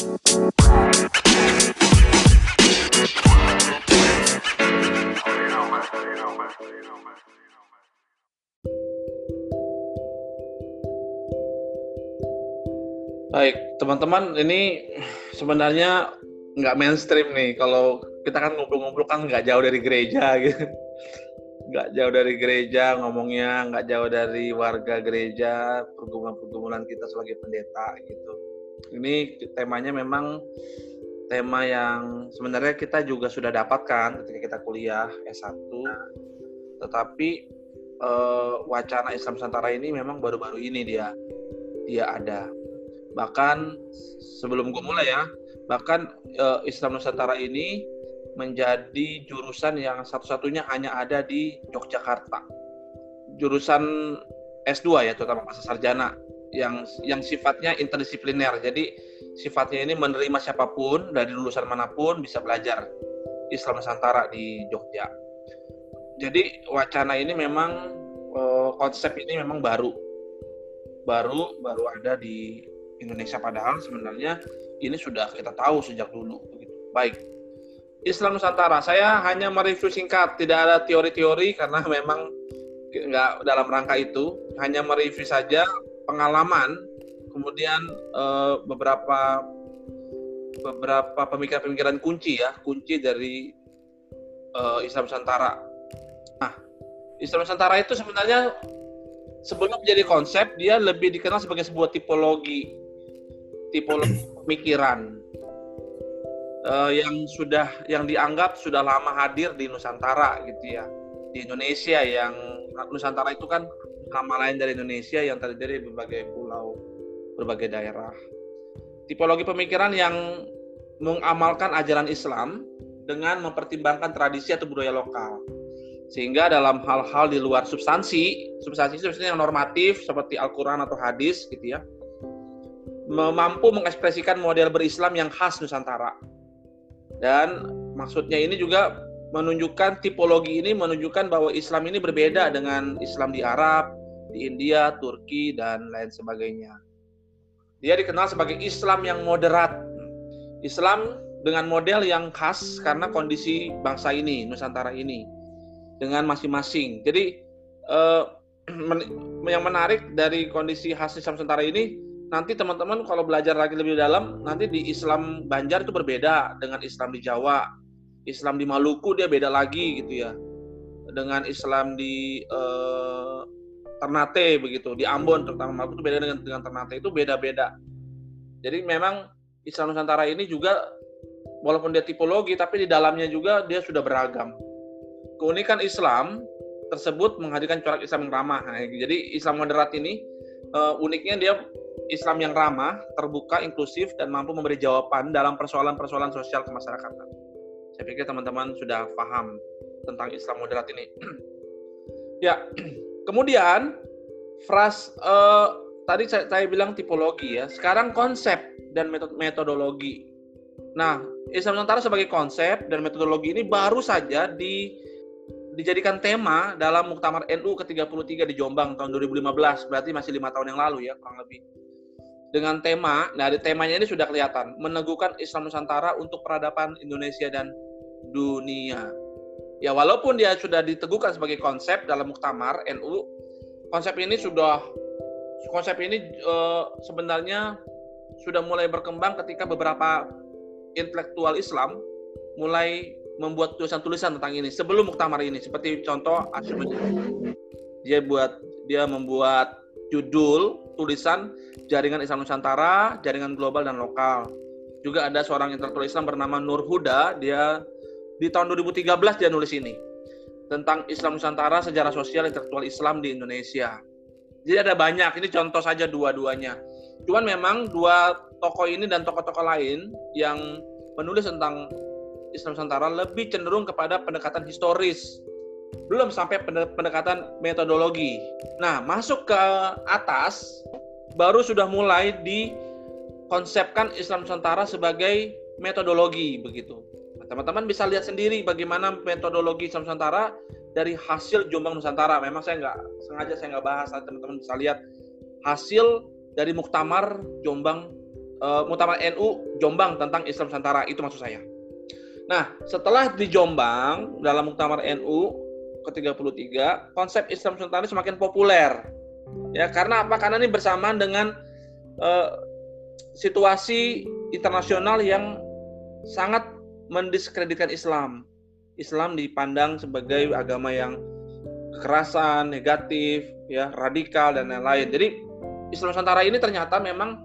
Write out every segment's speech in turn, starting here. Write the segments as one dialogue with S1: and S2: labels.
S1: Baik, teman-teman, ini sebenarnya nggak mainstream nih. Kalau kita kan ngumpul-ngumpul kan nggak jauh dari gereja gitu. Nggak jauh dari gereja ngomongnya, nggak jauh dari warga gereja, pergumulan-pergumulan kita sebagai pendeta gitu. Ini temanya memang tema yang sebenarnya kita juga sudah dapatkan ketika kita kuliah S1. Tetapi eh, wacana Islam Nusantara ini memang baru-baru ini dia dia ada. Bahkan sebelum gue mulai ya bahkan uh, Islam Nusantara ini menjadi jurusan yang satu-satunya hanya ada di Yogyakarta. Jurusan S2 ya terutama masa sarjana yang yang sifatnya interdisipliner. Jadi sifatnya ini menerima siapa pun dari lulusan mana pun bisa belajar Islam Nusantara di Jogja. Jadi wacana ini memang uh, konsep ini memang baru. Baru baru ada di Indonesia padahal sebenarnya ini sudah kita tahu sejak dulu. Baik. Islam Nusantara, saya hanya mereview singkat, tidak ada teori-teori karena memang nggak dalam rangka itu, hanya mereview saja pengalaman, kemudian eh, beberapa beberapa pemikiran-pemikiran kunci ya, kunci dari eh, Islam Nusantara. Nah, Islam Nusantara itu sebenarnya sebelum menjadi konsep, dia lebih dikenal sebagai sebuah tipologi tipologi pemikiran uh, yang sudah yang dianggap sudah lama hadir di Nusantara gitu ya di Indonesia yang Nusantara itu kan nama lain dari Indonesia yang terdiri dari berbagai pulau berbagai daerah tipologi pemikiran yang mengamalkan ajaran Islam dengan mempertimbangkan tradisi atau budaya lokal sehingga dalam hal-hal di luar substansi substansi itu yang normatif seperti Al-Quran atau hadis gitu ya mampu mengekspresikan model berislam yang khas Nusantara. Dan maksudnya ini juga menunjukkan tipologi ini menunjukkan bahwa Islam ini berbeda dengan Islam di Arab, di India, Turki dan lain sebagainya. Dia dikenal sebagai Islam yang moderat. Islam dengan model yang khas karena kondisi bangsa ini, Nusantara ini dengan masing-masing. Jadi eh, yang menarik dari kondisi khas Islam Nusantara ini nanti teman-teman kalau belajar lagi lebih dalam nanti di Islam Banjar itu berbeda dengan Islam di Jawa Islam di Maluku dia beda lagi gitu ya dengan Islam di uh, Ternate begitu di Ambon terutama Maluku itu beda dengan dengan Ternate itu beda-beda jadi memang Islam Nusantara ini juga walaupun dia tipologi tapi di dalamnya juga dia sudah beragam keunikan Islam tersebut menghadirkan corak Islam yang ramah nah, jadi Islam moderat ini uh, uniknya dia Islam yang ramah, terbuka, inklusif, dan mampu memberi jawaban dalam persoalan-persoalan sosial kemasyarakatan. Saya pikir teman-teman sudah paham tentang Islam moderat ini. ya, kemudian fras uh, tadi saya, saya bilang tipologi ya. Sekarang konsep dan metodologi. Nah, Islam Nusantara sebagai konsep dan metodologi ini baru saja di dijadikan tema dalam Muktamar NU ke-33 di Jombang tahun 2015, berarti masih lima tahun yang lalu ya kurang lebih dengan tema, nah di temanya ini sudah kelihatan, meneguhkan Islam Nusantara untuk peradaban Indonesia dan dunia. Ya walaupun dia sudah diteguhkan sebagai konsep dalam Muktamar NU, konsep ini sudah konsep ini e, sebenarnya sudah mulai berkembang ketika beberapa intelektual Islam mulai membuat tulisan-tulisan tentang ini sebelum Muktamar ini seperti contoh Asyum dia buat dia membuat judul tulisan Jaringan Islam Nusantara, Jaringan Global dan Lokal. Juga ada seorang intelektual Islam bernama Nur Huda, dia di tahun 2013 dia nulis ini tentang Islam Nusantara, sejarah sosial intelektual Islam di Indonesia. Jadi ada banyak, ini contoh saja dua-duanya. Cuman memang dua tokoh ini dan tokoh-tokoh lain yang menulis tentang Islam Nusantara lebih cenderung kepada pendekatan historis belum sampai pendekatan metodologi. Nah, masuk ke atas baru sudah mulai dikonsepkan Islam Nusantara sebagai metodologi begitu. Teman-teman bisa lihat sendiri bagaimana metodologi Islam Nusantara dari hasil Jombang Nusantara. Memang saya nggak sengaja saya nggak bahas, teman-teman bisa lihat hasil dari Muktamar Jombang uh, Muktamar NU Jombang tentang Islam Nusantara itu maksud saya. Nah, setelah di Jombang dalam Muktamar NU ke-33, konsep Islam Nusantara semakin populer. Ya, karena apa? Karena ini bersamaan dengan uh, situasi internasional yang sangat mendiskreditkan Islam. Islam dipandang sebagai agama yang kekerasan, negatif, ya, radikal dan lain-lain. Jadi Islam Nusantara ini ternyata memang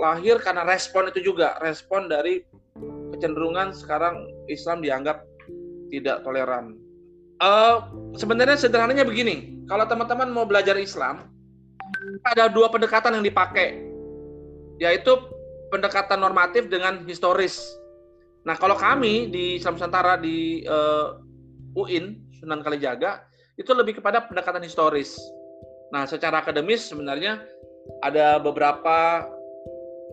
S1: lahir karena respon itu juga, respon dari kecenderungan sekarang Islam dianggap tidak toleran. Uh, sebenarnya sederhananya begini, kalau teman-teman mau belajar Islam, ada dua pendekatan yang dipakai, yaitu pendekatan normatif dengan historis. Nah, kalau kami di Islam Nusantara di uh, UIN Sunan Kalijaga itu lebih kepada pendekatan historis. Nah, secara akademis sebenarnya ada beberapa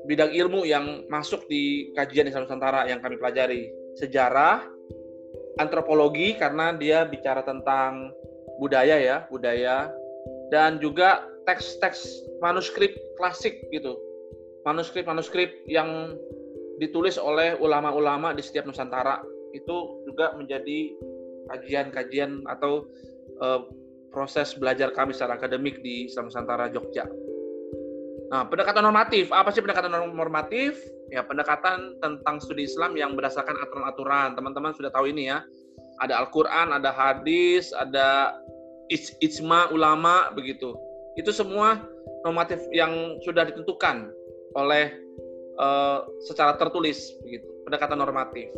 S1: bidang ilmu yang masuk di kajian Islam Nusantara yang kami pelajari. Sejarah, antropologi karena dia bicara tentang budaya ya, budaya dan juga teks-teks manuskrip klasik gitu. Manuskrip-manuskrip yang ditulis oleh ulama-ulama di setiap Nusantara itu juga menjadi kajian-kajian atau uh, proses belajar kami secara akademik di Islam Nusantara Jogja. Nah, pendekatan normatif, apa sih pendekatan normatif? Ya, pendekatan tentang studi Islam yang berdasarkan aturan-aturan. Teman-teman sudah tahu ini ya. Ada Al-Qur'an, ada hadis, ada ijma ulama begitu. Itu semua normatif yang sudah ditentukan oleh uh, secara tertulis begitu. Pendekatan normatif.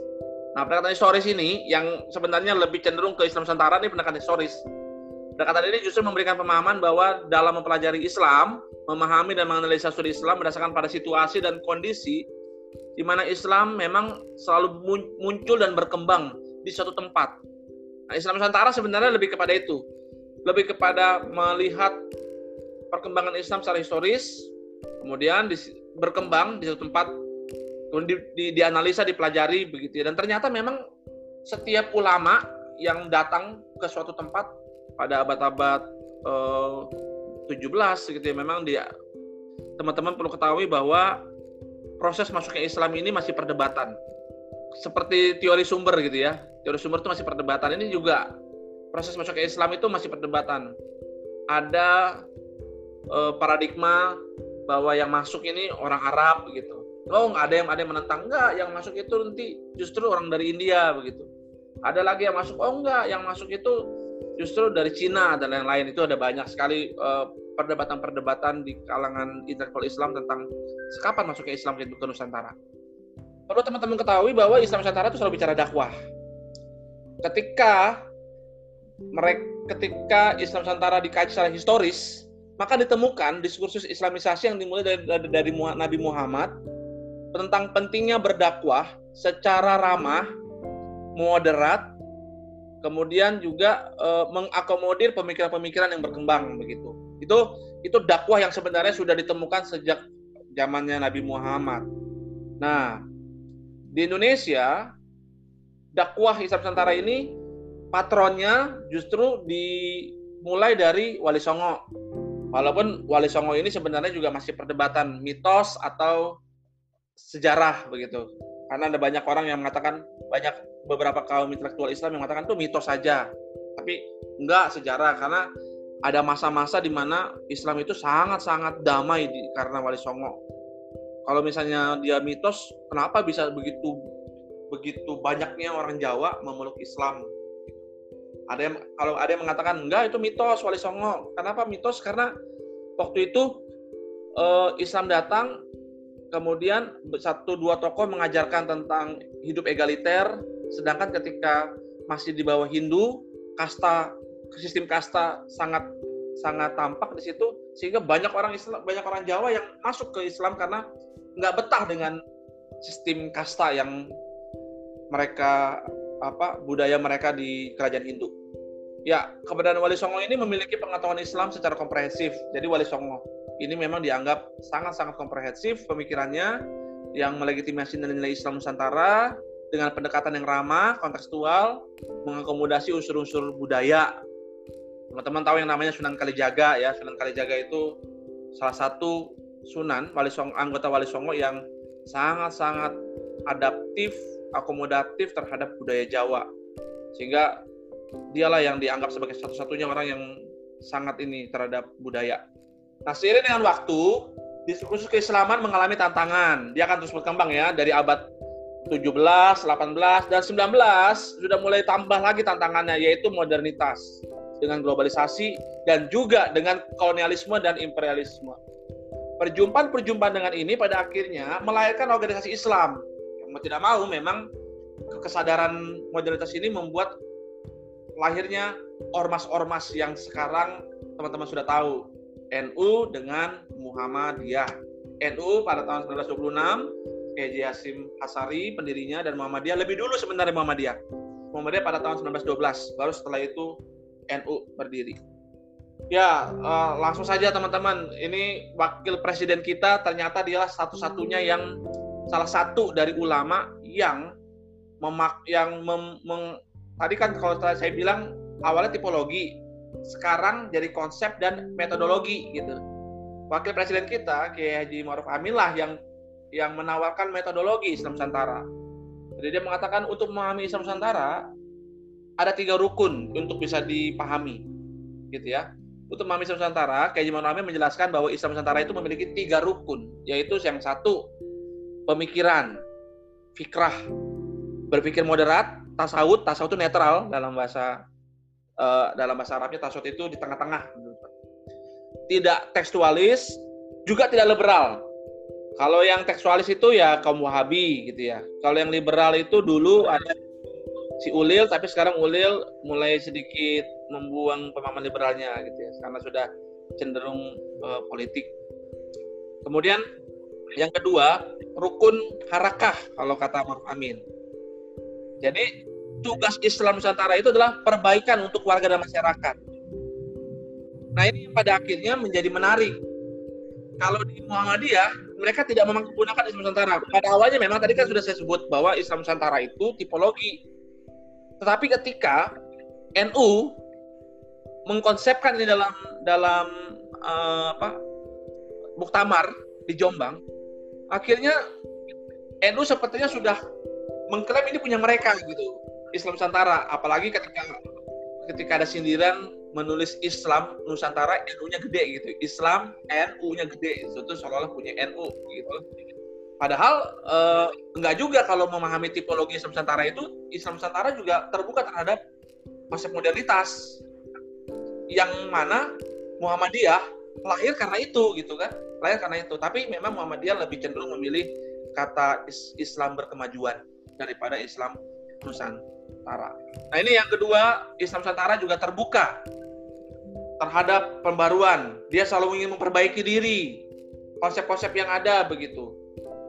S1: Nah, pendekatan historis ini yang sebenarnya lebih cenderung ke Islam Nusantara ini pendekatan historis. Pendekatan ini justru memberikan pemahaman bahwa dalam mempelajari Islam, memahami dan menganalisa studi Islam berdasarkan pada situasi dan kondisi di mana Islam memang selalu muncul dan berkembang di suatu tempat. Nah, Islam Nusantara sebenarnya lebih kepada itu. Lebih kepada melihat perkembangan Islam secara historis, kemudian berkembang di suatu tempat di, di, dianalisa, dipelajari begitu ya. Dan ternyata memang setiap ulama yang datang ke suatu tempat pada abad-abad eh, 17 gitu ya, memang dia teman-teman perlu ketahui bahwa proses masuknya Islam ini masih perdebatan. Seperti teori sumber gitu ya. Teori sumber itu masih perdebatan. Ini juga proses masuknya Islam itu masih perdebatan. Ada eh, paradigma bahwa yang masuk ini orang Arab gitu oh nggak ada yang ada yang menentang enggak yang masuk itu nanti justru orang dari India begitu ada lagi yang masuk oh enggak yang masuk itu justru dari Cina dan lain-lain itu ada banyak sekali perdebatan perdebatan-perdebatan di kalangan intelektual Islam tentang kapan masuknya Islam ke Nusantara. Perlu teman-teman ketahui bahwa Islam Nusantara itu selalu bicara dakwah. Ketika mereka ketika Islam Nusantara dikaji secara historis, maka ditemukan diskursus Islamisasi yang dimulai dari, dari, dari Nabi Muhammad tentang pentingnya berdakwah secara ramah, moderat, kemudian juga e, mengakomodir pemikiran-pemikiran yang berkembang begitu. Itu itu dakwah yang sebenarnya sudah ditemukan sejak zamannya Nabi Muhammad. Nah, di Indonesia dakwah Islam Nusantara ini patronnya justru dimulai dari Wali Songo. Walaupun Wali Songo ini sebenarnya juga masih perdebatan mitos atau sejarah begitu. Karena ada banyak orang yang mengatakan banyak beberapa kaum intelektual Islam yang mengatakan itu mitos saja. Tapi enggak sejarah karena ada masa-masa di mana Islam itu sangat-sangat damai di, karena Wali Songo. Kalau misalnya dia mitos, kenapa bisa begitu begitu banyaknya orang Jawa memeluk Islam? Ada yang kalau ada yang mengatakan enggak itu mitos Wali Songo. Kenapa mitos? Karena waktu itu uh, Islam datang kemudian satu dua tokoh mengajarkan tentang hidup egaliter, sedangkan ketika masih di bawah Hindu, kasta sistem kasta sangat sangat tampak di situ sehingga banyak orang Islam banyak orang Jawa yang masuk ke Islam karena nggak betah dengan sistem kasta yang mereka apa budaya mereka di kerajaan Hindu. Ya, keberadaan Wali Songo ini memiliki pengetahuan Islam secara komprehensif. Jadi Wali Songo ini memang dianggap sangat-sangat komprehensif pemikirannya yang melegitimasi nilai Islam Nusantara dengan pendekatan yang ramah, kontekstual, mengakomodasi unsur-unsur budaya. Teman-teman tahu yang namanya Sunan Kalijaga ya. Sunan Kalijaga itu salah satu Sunan, wali Songo, anggota Wali Songo yang sangat-sangat adaptif, akomodatif terhadap budaya Jawa. Sehingga dialah yang dianggap sebagai satu-satunya orang yang sangat ini terhadap budaya. Nah, seiring dengan waktu, diskursus keislaman mengalami tantangan. Dia akan terus berkembang ya dari abad 17, 18, dan 19 sudah mulai tambah lagi tantangannya yaitu modernitas dengan globalisasi dan juga dengan kolonialisme dan imperialisme. Perjumpaan-perjumpaan dengan ini pada akhirnya melahirkan organisasi Islam. Mau tidak mau memang kesadaran modernitas ini membuat lahirnya ormas-ormas yang sekarang teman-teman sudah tahu. NU dengan Muhammadiyah. NU pada tahun 1926, Kiai Hasim Hasari pendirinya dan Muhammadiyah lebih dulu sebenarnya Muhammadiyah. Muhammadiyah pada tahun 1912, baru setelah itu NU berdiri. Ya, uh, langsung saja teman-teman. Ini wakil presiden kita ternyata dia satu-satunya yang salah satu dari ulama yang memak yang mem, meng, tadi kan kalau saya bilang awalnya tipologi, sekarang jadi konsep dan metodologi gitu. Wakil presiden kita Kiai Haji Maruf Amin lah yang yang menawarkan metodologi Islam Nusantara. Jadi dia mengatakan untuk memahami Islam Nusantara ada tiga rukun untuk bisa dipahami, gitu ya. Untuk memahami Islam Nusantara, Kiai Haji Amin menjelaskan bahwa Islam Nusantara itu memiliki tiga rukun, yaitu yang satu pemikiran, fikrah, berpikir moderat, tasawuf, tasawuf itu netral dalam bahasa uh, dalam bahasa Arabnya tasawuf itu di tengah-tengah. Tidak tekstualis, juga tidak liberal. Kalau yang tekstualis itu ya kaum Wahabi gitu ya. Kalau yang liberal itu dulu ada si Ulil, tapi sekarang Ulil mulai sedikit membuang pemahaman liberalnya gitu ya karena sudah cenderung uh, politik. Kemudian yang kedua rukun harakah kalau kata Maruf Amin. Jadi tugas Islam Nusantara itu adalah perbaikan untuk warga dan masyarakat. Nah ini pada akhirnya menjadi menarik. Kalau di Muhammadiyah mereka tidak menggunakan Islam Nusantara. Pada awalnya memang tadi kan sudah saya sebut bahwa Islam Nusantara itu tipologi. Tetapi ketika NU mengkonsepkan ini dalam dalam uh, apa muktamar di Jombang, akhirnya NU sepertinya sudah mengklaim ini punya mereka gitu Islam Nusantara. Apalagi ketika ketika ada sindiran menulis Islam Nusantara NU-nya gede gitu. Islam NU-nya gede itu seolah-olah punya NU gitu. Padahal eh, enggak juga kalau memahami tipologi Islam Nusantara itu Islam Nusantara juga terbuka terhadap konsep modernitas. Yang mana Muhammadiyah lahir karena itu gitu kan lahir karena itu tapi memang Muhammadiyah lebih cenderung memilih kata Islam berkemajuan daripada Islam Nusantara. Nah ini yang kedua Islam Nusantara juga terbuka terhadap pembaruan. Dia selalu ingin memperbaiki diri, konsep-konsep yang ada begitu.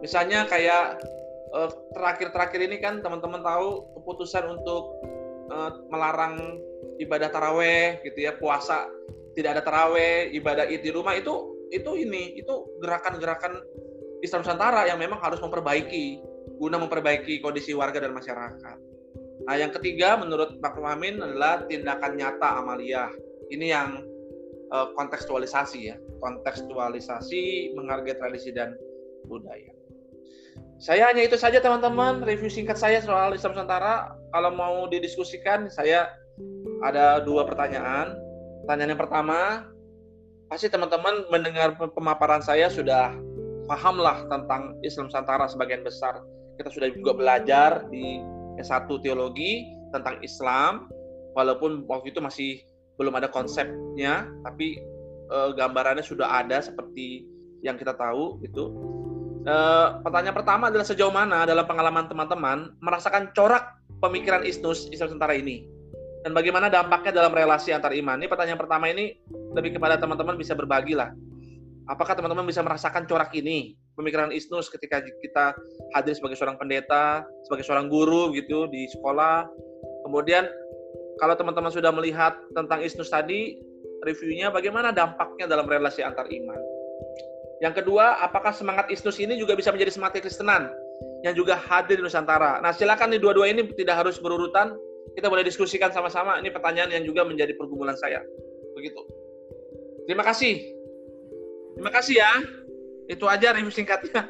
S1: Misalnya kayak eh, terakhir-terakhir ini kan teman-teman tahu keputusan untuk uh, melarang ibadah taraweh gitu ya puasa tidak ada taraweh ibadah id di rumah itu itu ini itu gerakan-gerakan Islam Nusantara yang memang harus memperbaiki guna memperbaiki kondisi warga dan masyarakat. Nah, yang ketiga menurut Pak Muhammad adalah tindakan nyata amaliyah. Ini yang uh, kontekstualisasi ya, kontekstualisasi menghargai tradisi dan budaya. Saya hanya itu saja teman-teman, review singkat saya soal Islam Nusantara. Kalau mau didiskusikan, saya ada dua pertanyaan. Pertanyaan yang pertama, pasti teman-teman mendengar pemaparan saya sudah pahamlah tentang Islam Nusantara sebagian besar. Kita sudah juga belajar di S1 teologi tentang Islam walaupun waktu itu masih belum ada konsepnya tapi e, gambarannya sudah ada seperti yang kita tahu itu e, pertanyaan pertama adalah sejauh mana dalam pengalaman teman-teman merasakan corak pemikiran Isnus Islam Nusantara ini dan bagaimana dampaknya dalam relasi antar iman ini pertanyaan pertama ini lebih kepada teman-teman bisa berbagi lah apakah teman-teman bisa merasakan corak ini pemikiran Isnus ketika kita hadir sebagai seorang pendeta, sebagai seorang guru gitu di sekolah. Kemudian kalau teman-teman sudah melihat tentang Isnus tadi, reviewnya bagaimana dampaknya dalam relasi antar iman. Yang kedua, apakah semangat Isnus ini juga bisa menjadi semangat Kristenan yang juga hadir di Nusantara? Nah, silakan di dua-dua ini tidak harus berurutan. Kita boleh diskusikan sama-sama. Ini pertanyaan yang juga menjadi pergumulan saya. Begitu. Terima kasih. Terima kasih ya. Itu aja review singkatnya.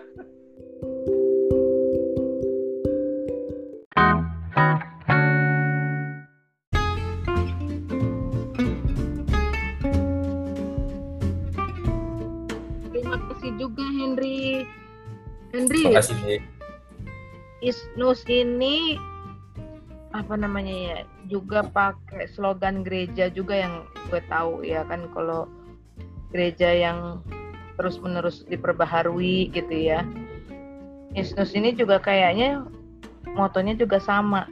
S2: Terima kasih juga Henry. Henry,
S3: Terima kasih.
S2: Isnus ini apa namanya ya juga pakai slogan gereja juga yang gue tahu ya kan kalau gereja yang terus menerus diperbaharui gitu ya Isnus ini juga kayaknya motonya juga sama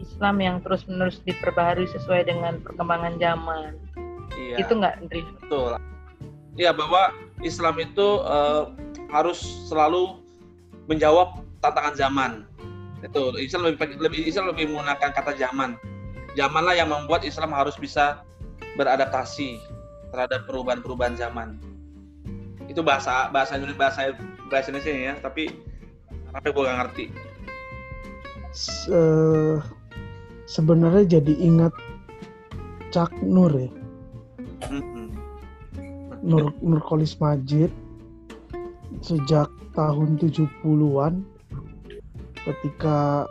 S2: Islam yang terus menerus diperbaharui sesuai dengan perkembangan zaman
S1: Iya.
S2: itu nggak Andri?
S1: Betul. Iya bahwa Islam itu eh, harus selalu menjawab tantangan zaman. Itu Islam lebih, lebih Islam lebih menggunakan kata zaman. Zamanlah yang membuat Islam harus bisa beradaptasi terhadap perubahan-perubahan zaman. Itu bahasa bahasa Indonesia bahasa bahasa Indonesia ya, tapi apa gue gak ngerti.
S4: S- eh, sebenarnya jadi ingat Cak Nur ya
S1: Mm-mm.
S4: Nur Nurkolis Majid sejak tahun 70-an ketika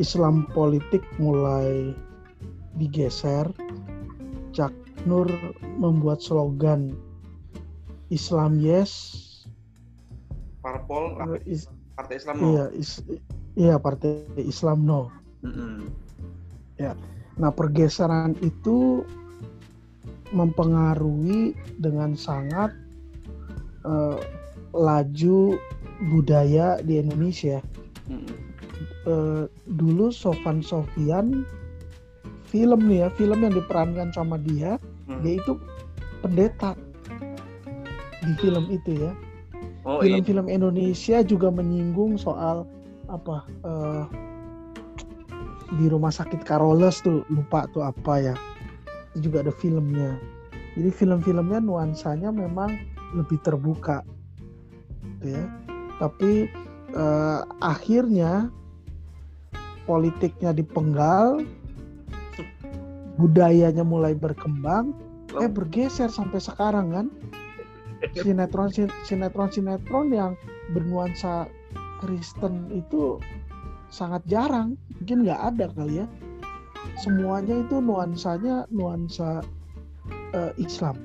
S4: Islam politik mulai digeser Cak Nur membuat slogan Islam yes
S1: Parpol,
S4: eh, is-
S1: Partai Islam no.
S4: iya is- iya partai Islam no
S1: Mm-mm.
S4: Nah, pergeseran itu mempengaruhi dengan sangat eh, laju budaya di Indonesia.
S1: Mm-mm.
S4: Eh, dulu Sofan Sofian film nih ya, film yang diperankan sama dia,
S1: Hmm.
S4: dia itu pendeta di film itu ya.
S1: Oh iya.
S4: Film-film Indonesia juga menyinggung soal apa eh, di rumah sakit Carolus tuh lupa tuh apa ya. Itu juga ada filmnya. Jadi film-filmnya nuansanya memang lebih terbuka, gitu ya. Tapi eh, akhirnya politiknya dipenggal, budayanya mulai berkembang, eh bergeser sampai sekarang kan? Sinetron sinetron sinetron yang bernuansa Kristen itu sangat jarang mungkin nggak ada kali ya. Semuanya itu nuansanya nuansa eh, Islam.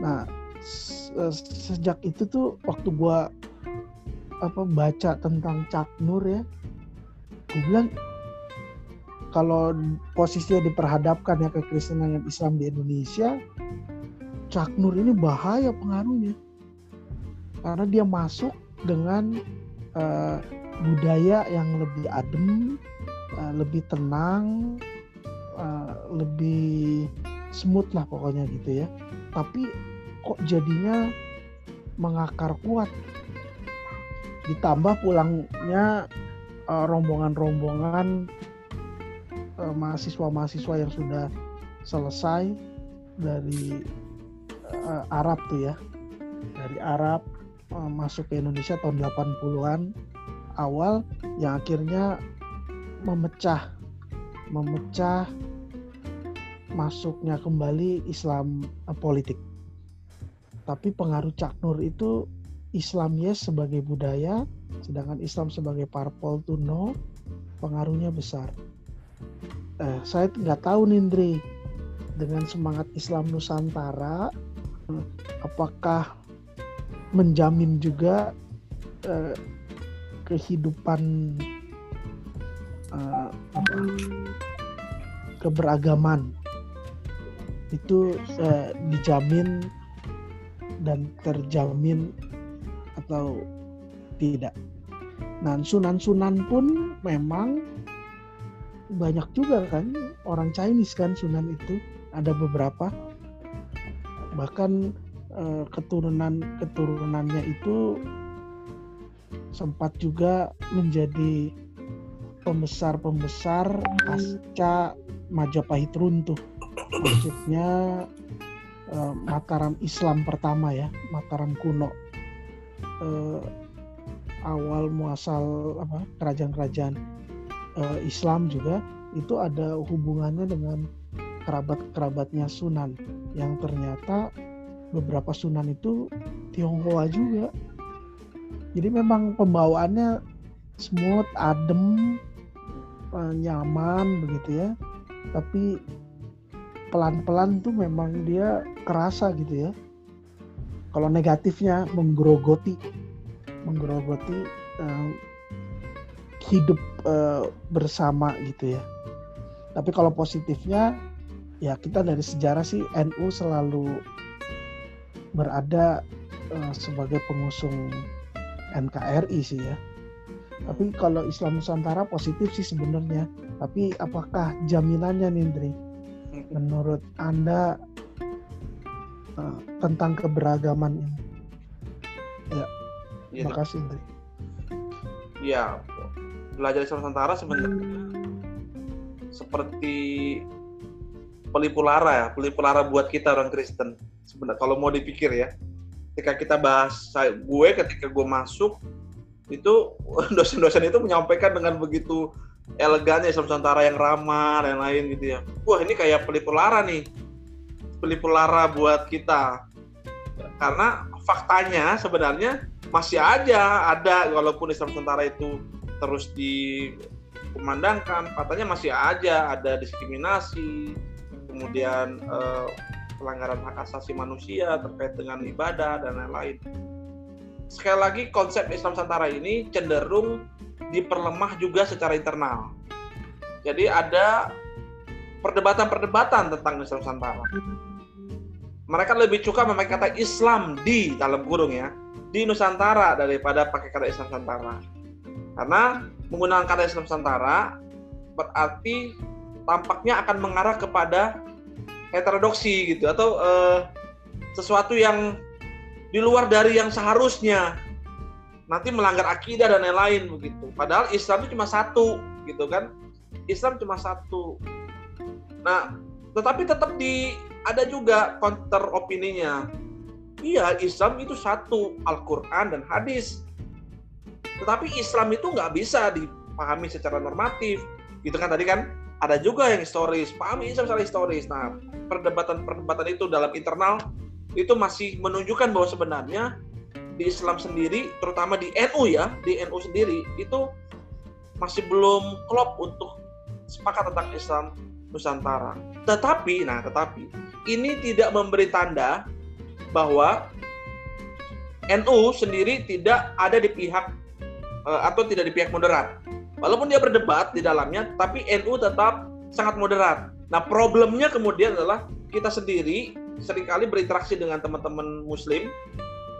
S4: Nah s- eh, sejak itu tuh waktu gua apa baca tentang Cak Nur ya gue bilang kalau posisinya diperhadapkan ya kekristenan dan Islam di Indonesia Cak Nur ini bahaya pengaruhnya karena dia masuk dengan eh, budaya yang lebih adem, eh, lebih tenang, eh, lebih smooth lah pokoknya gitu ya. Tapi kok jadinya mengakar kuat. Ditambah pulangnya eh, rombongan-rombongan eh, mahasiswa-mahasiswa yang sudah selesai dari eh, Arab tuh ya. Dari Arab eh, masuk ke Indonesia tahun 80-an awal yang akhirnya memecah memecah masuknya kembali Islam eh, politik. Tapi pengaruh Cak Nur itu Islam yes sebagai budaya sedangkan Islam sebagai parpol tuh no pengaruhnya besar. Eh, saya nggak tahu nih Indri dengan semangat Islam Nusantara apakah menjamin juga eh, kehidupan eh, apa, keberagaman? Itu eh, dijamin dan terjamin atau tidak. Nah, sunan-sunan pun memang banyak juga kan orang Chinese kan sunan itu. Ada beberapa. Bahkan eh, keturunan keturunannya itu sempat juga menjadi pembesar-pembesar pasca Majapahit runtuh. Maksudnya eh, Mataram Islam pertama ya Mataram kuno Eh, awal muasal apa kerajaan-kerajaan eh, Islam juga itu ada hubungannya dengan kerabat-kerabatnya Sunan yang ternyata beberapa sunan itu Tionghoa juga. Jadi memang pembawaannya smooth, adem, eh, nyaman begitu ya. Tapi pelan-pelan tuh memang dia kerasa gitu ya. Kalau negatifnya menggerogoti, menggerogoti uh, hidup uh, bersama gitu ya. Tapi kalau positifnya ya kita dari sejarah sih NU selalu berada uh, sebagai pengusung NKRI sih ya. Tapi kalau Islam Nusantara positif sih sebenarnya. Tapi apakah jaminannya Nindri? Menurut Anda uh, tentang keberagaman ini? Ya, ya terima kasih Nindri.
S1: Ya, belajar Islam Nusantara sebenarnya seperti pelipulara ya, pelipulara buat kita orang Kristen sebenarnya kalau mau dipikir ya. Ketika kita bahas gue ketika gue masuk itu dosen-dosen itu menyampaikan dengan begitu elegannya Islam Nusantara yang ramah dan lain gitu ya. Wah ini kayak pelipur lara nih pelipur lara buat kita karena faktanya sebenarnya masih aja ada walaupun Islam Nusantara itu terus dikumandangkan katanya masih aja ada diskriminasi kemudian eh, pelanggaran hak asasi manusia terkait dengan ibadah dan lain-lain. Sekali lagi konsep Islam Nusantara ini cenderung diperlemah juga secara internal. Jadi ada perdebatan-perdebatan tentang Islam Nusantara. Mereka lebih suka memakai kata Islam di dalam kurung ya, di Nusantara daripada pakai kata Islam Nusantara. Karena menggunakan kata Islam Nusantara berarti tampaknya akan mengarah kepada heterodoksi gitu atau uh, sesuatu yang di luar dari yang seharusnya nanti melanggar akidah dan lain-lain begitu. Padahal Islam itu cuma satu gitu kan. Islam cuma satu. Nah, tetapi tetap di ada juga counter opininya. Iya, Islam itu satu, Al-Quran dan hadis. Tetapi Islam itu nggak bisa dipahami secara normatif. Gitu kan tadi kan ada juga yang historis, pahami Islam secara historis. Nah, perdebatan-perdebatan itu dalam internal itu masih menunjukkan bahwa sebenarnya di Islam sendiri, terutama di NU ya, di NU sendiri itu masih belum klop untuk sepakat tentang Islam Nusantara. Tetapi, nah, tetapi ini tidak memberi tanda bahwa NU sendiri tidak ada di pihak eh, atau tidak di pihak moderat Walaupun dia berdebat di dalamnya, tapi NU tetap sangat moderat. Nah, problemnya kemudian adalah kita sendiri sering kali berinteraksi dengan teman-teman muslim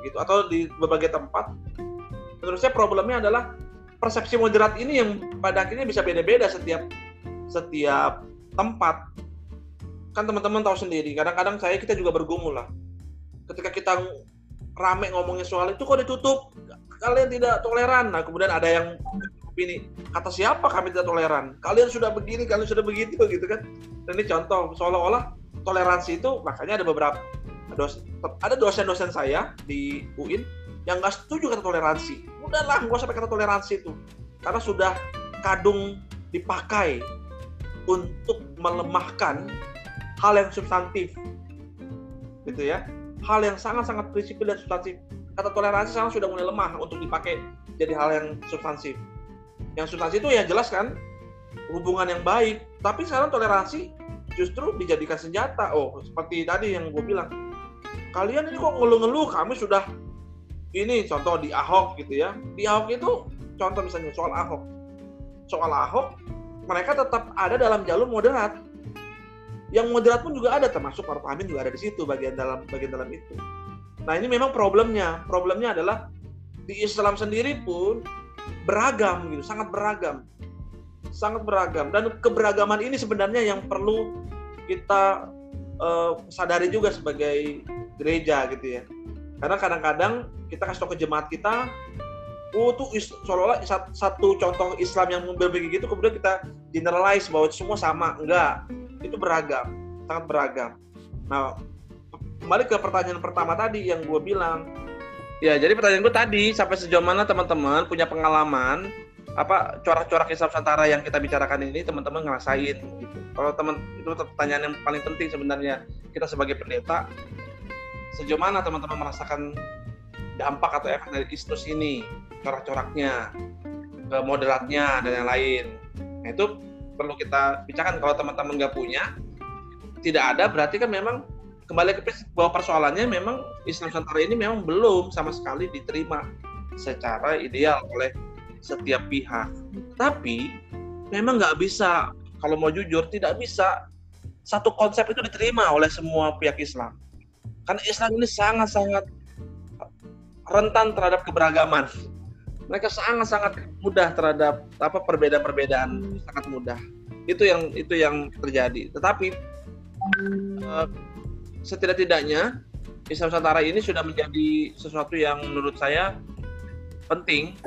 S1: gitu atau di berbagai tempat. Menurut saya problemnya adalah persepsi moderat ini yang pada akhirnya bisa beda-beda setiap setiap tempat. Kan teman-teman tahu sendiri, kadang-kadang saya kita juga bergumul lah. Ketika kita rame ngomongnya soal itu kok ditutup, kalian tidak toleran. Nah, kemudian ada yang ini kata siapa kami tidak toleran? Kalian sudah begini kalian sudah begitu gitu kan. Dan ini contoh seolah-olah toleransi itu makanya ada beberapa ada dosen-dosen saya di UIN yang nggak setuju kata toleransi. Udahlah nggak usah pakai kata toleransi itu. Karena sudah kadung dipakai untuk melemahkan hal yang substantif. Gitu ya. Hal yang sangat-sangat prinsipil dan substantif. Kata toleransi sekarang sudah mulai lemah untuk dipakai jadi hal yang substantif. Yang substansi itu ya jelas kan hubungan yang baik. Tapi sekarang toleransi justru dijadikan senjata. Oh seperti tadi yang gue bilang. Kalian ini kok ngeluh-ngeluh kami sudah ini contoh di Ahok gitu ya. Di Ahok itu contoh misalnya soal Ahok. Soal Ahok mereka tetap ada dalam jalur moderat yang moderat pun juga ada termasuk Maruf Amin juga ada di situ bagian dalam bagian dalam itu nah ini memang problemnya problemnya adalah di Islam sendiri pun beragam gitu, sangat beragam. Sangat beragam dan keberagaman ini sebenarnya yang perlu kita uh, sadari juga sebagai gereja gitu ya. Karena kadang-kadang kita kasih tahu ke jemaat kita, oh tuh seolah-olah satu contoh Islam yang berbeda gitu, kemudian kita generalize bahwa semua sama. Enggak, itu beragam, sangat beragam. Nah, kembali ke pertanyaan pertama tadi yang gue bilang, Ya, jadi pertanyaan gue tadi sampai sejauh mana teman-teman punya pengalaman apa corak-corak Islam Nusantara yang kita bicarakan ini teman-teman ngerasain gitu. Kalau teman itu pertanyaan yang paling penting sebenarnya kita sebagai pendeta sejauh mana teman-teman merasakan dampak atau efek dari istus ini, corak-coraknya, ke moderatnya dan yang lain. Nah, itu perlu kita bicarakan kalau teman-teman nggak punya, tidak ada berarti kan memang kembali ke bahwa persoalannya memang Islam Nusantara ini memang belum sama sekali diterima secara ideal oleh setiap pihak. Tapi memang nggak bisa kalau mau jujur tidak bisa satu konsep itu diterima oleh semua pihak Islam. Karena Islam ini sangat-sangat rentan terhadap keberagaman. Mereka sangat-sangat mudah terhadap apa perbedaan-perbedaan sangat mudah. Itu yang itu yang terjadi. Tetapi uh, setidak-tidaknya Islam Nusantara ini sudah menjadi sesuatu yang menurut saya penting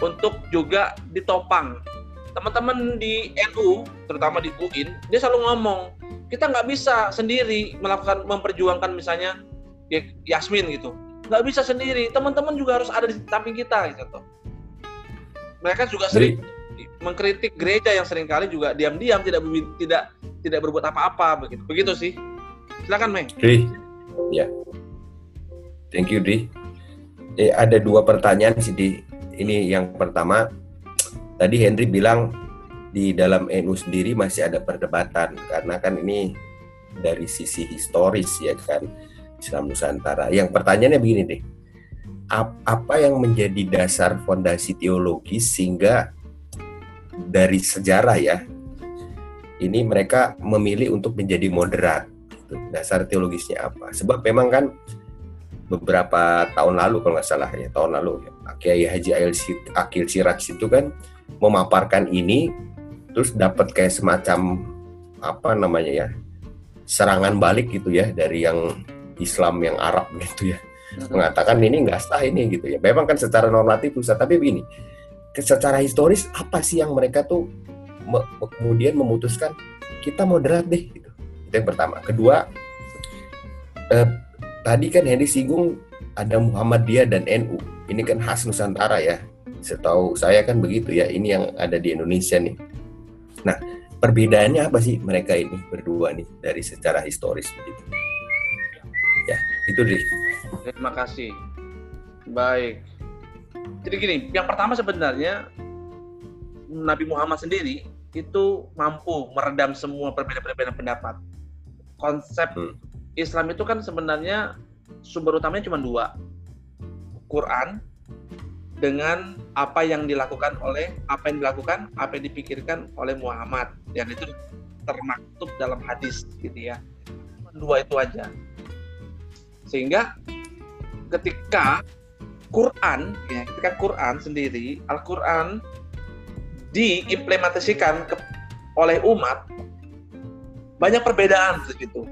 S1: untuk juga ditopang teman-teman di NU terutama di UIN dia selalu ngomong kita nggak bisa sendiri melakukan memperjuangkan misalnya ya, Yasmin gitu nggak bisa sendiri. Teman-teman juga harus ada di samping kita gitu. Mereka juga sering Jadi, mengkritik gereja yang sering kali juga diam-diam tidak tidak tidak berbuat apa-apa begitu. Begitu sih. Silakan Mei
S3: Di ya. Thank you Di eh, ada dua pertanyaan sih Di. Ini yang pertama tadi Henry bilang di dalam NU sendiri masih ada perdebatan. Karena kan ini dari sisi historis ya kan Islam Nusantara. Yang pertanyaannya begini deh, apa yang menjadi dasar fondasi teologis sehingga dari sejarah ya ini mereka memilih untuk menjadi moderat? Gitu. Dasar teologisnya apa? Sebab memang kan beberapa tahun lalu kalau nggak salah ya tahun lalu ya Kiai Haji Akil Siraj itu kan memaparkan ini terus dapat kayak semacam apa namanya ya serangan balik gitu ya dari yang Islam yang Arab gitu ya. Mengatakan ini nggak sah ini gitu ya. Memang kan secara normatif susah tapi begini secara historis apa sih yang mereka tuh me kemudian memutuskan kita moderat deh gitu. Itu yang pertama. Kedua eh, tadi kan Henry singgung ada Muhammadiyah dan NU ini kan khas Nusantara ya. Setahu saya kan begitu ya ini yang ada di Indonesia nih. Nah perbedaannya apa sih mereka ini berdua nih dari secara historis begitu ya. Itu deh
S1: terima kasih. Baik. Jadi gini yang pertama sebenarnya Nabi Muhammad sendiri itu mampu meredam semua perbedaan-perbedaan pendapat. Konsep hmm. Islam itu kan sebenarnya sumber utamanya cuma dua. Quran dengan apa yang dilakukan oleh apa yang dilakukan apa yang dipikirkan oleh Muhammad. Dan itu termaktub dalam hadis gitu ya. Dua itu aja sehingga ketika Quran ya ketika Quran sendiri Al Quran diimplementasikan ke, oleh umat banyak perbedaan begitu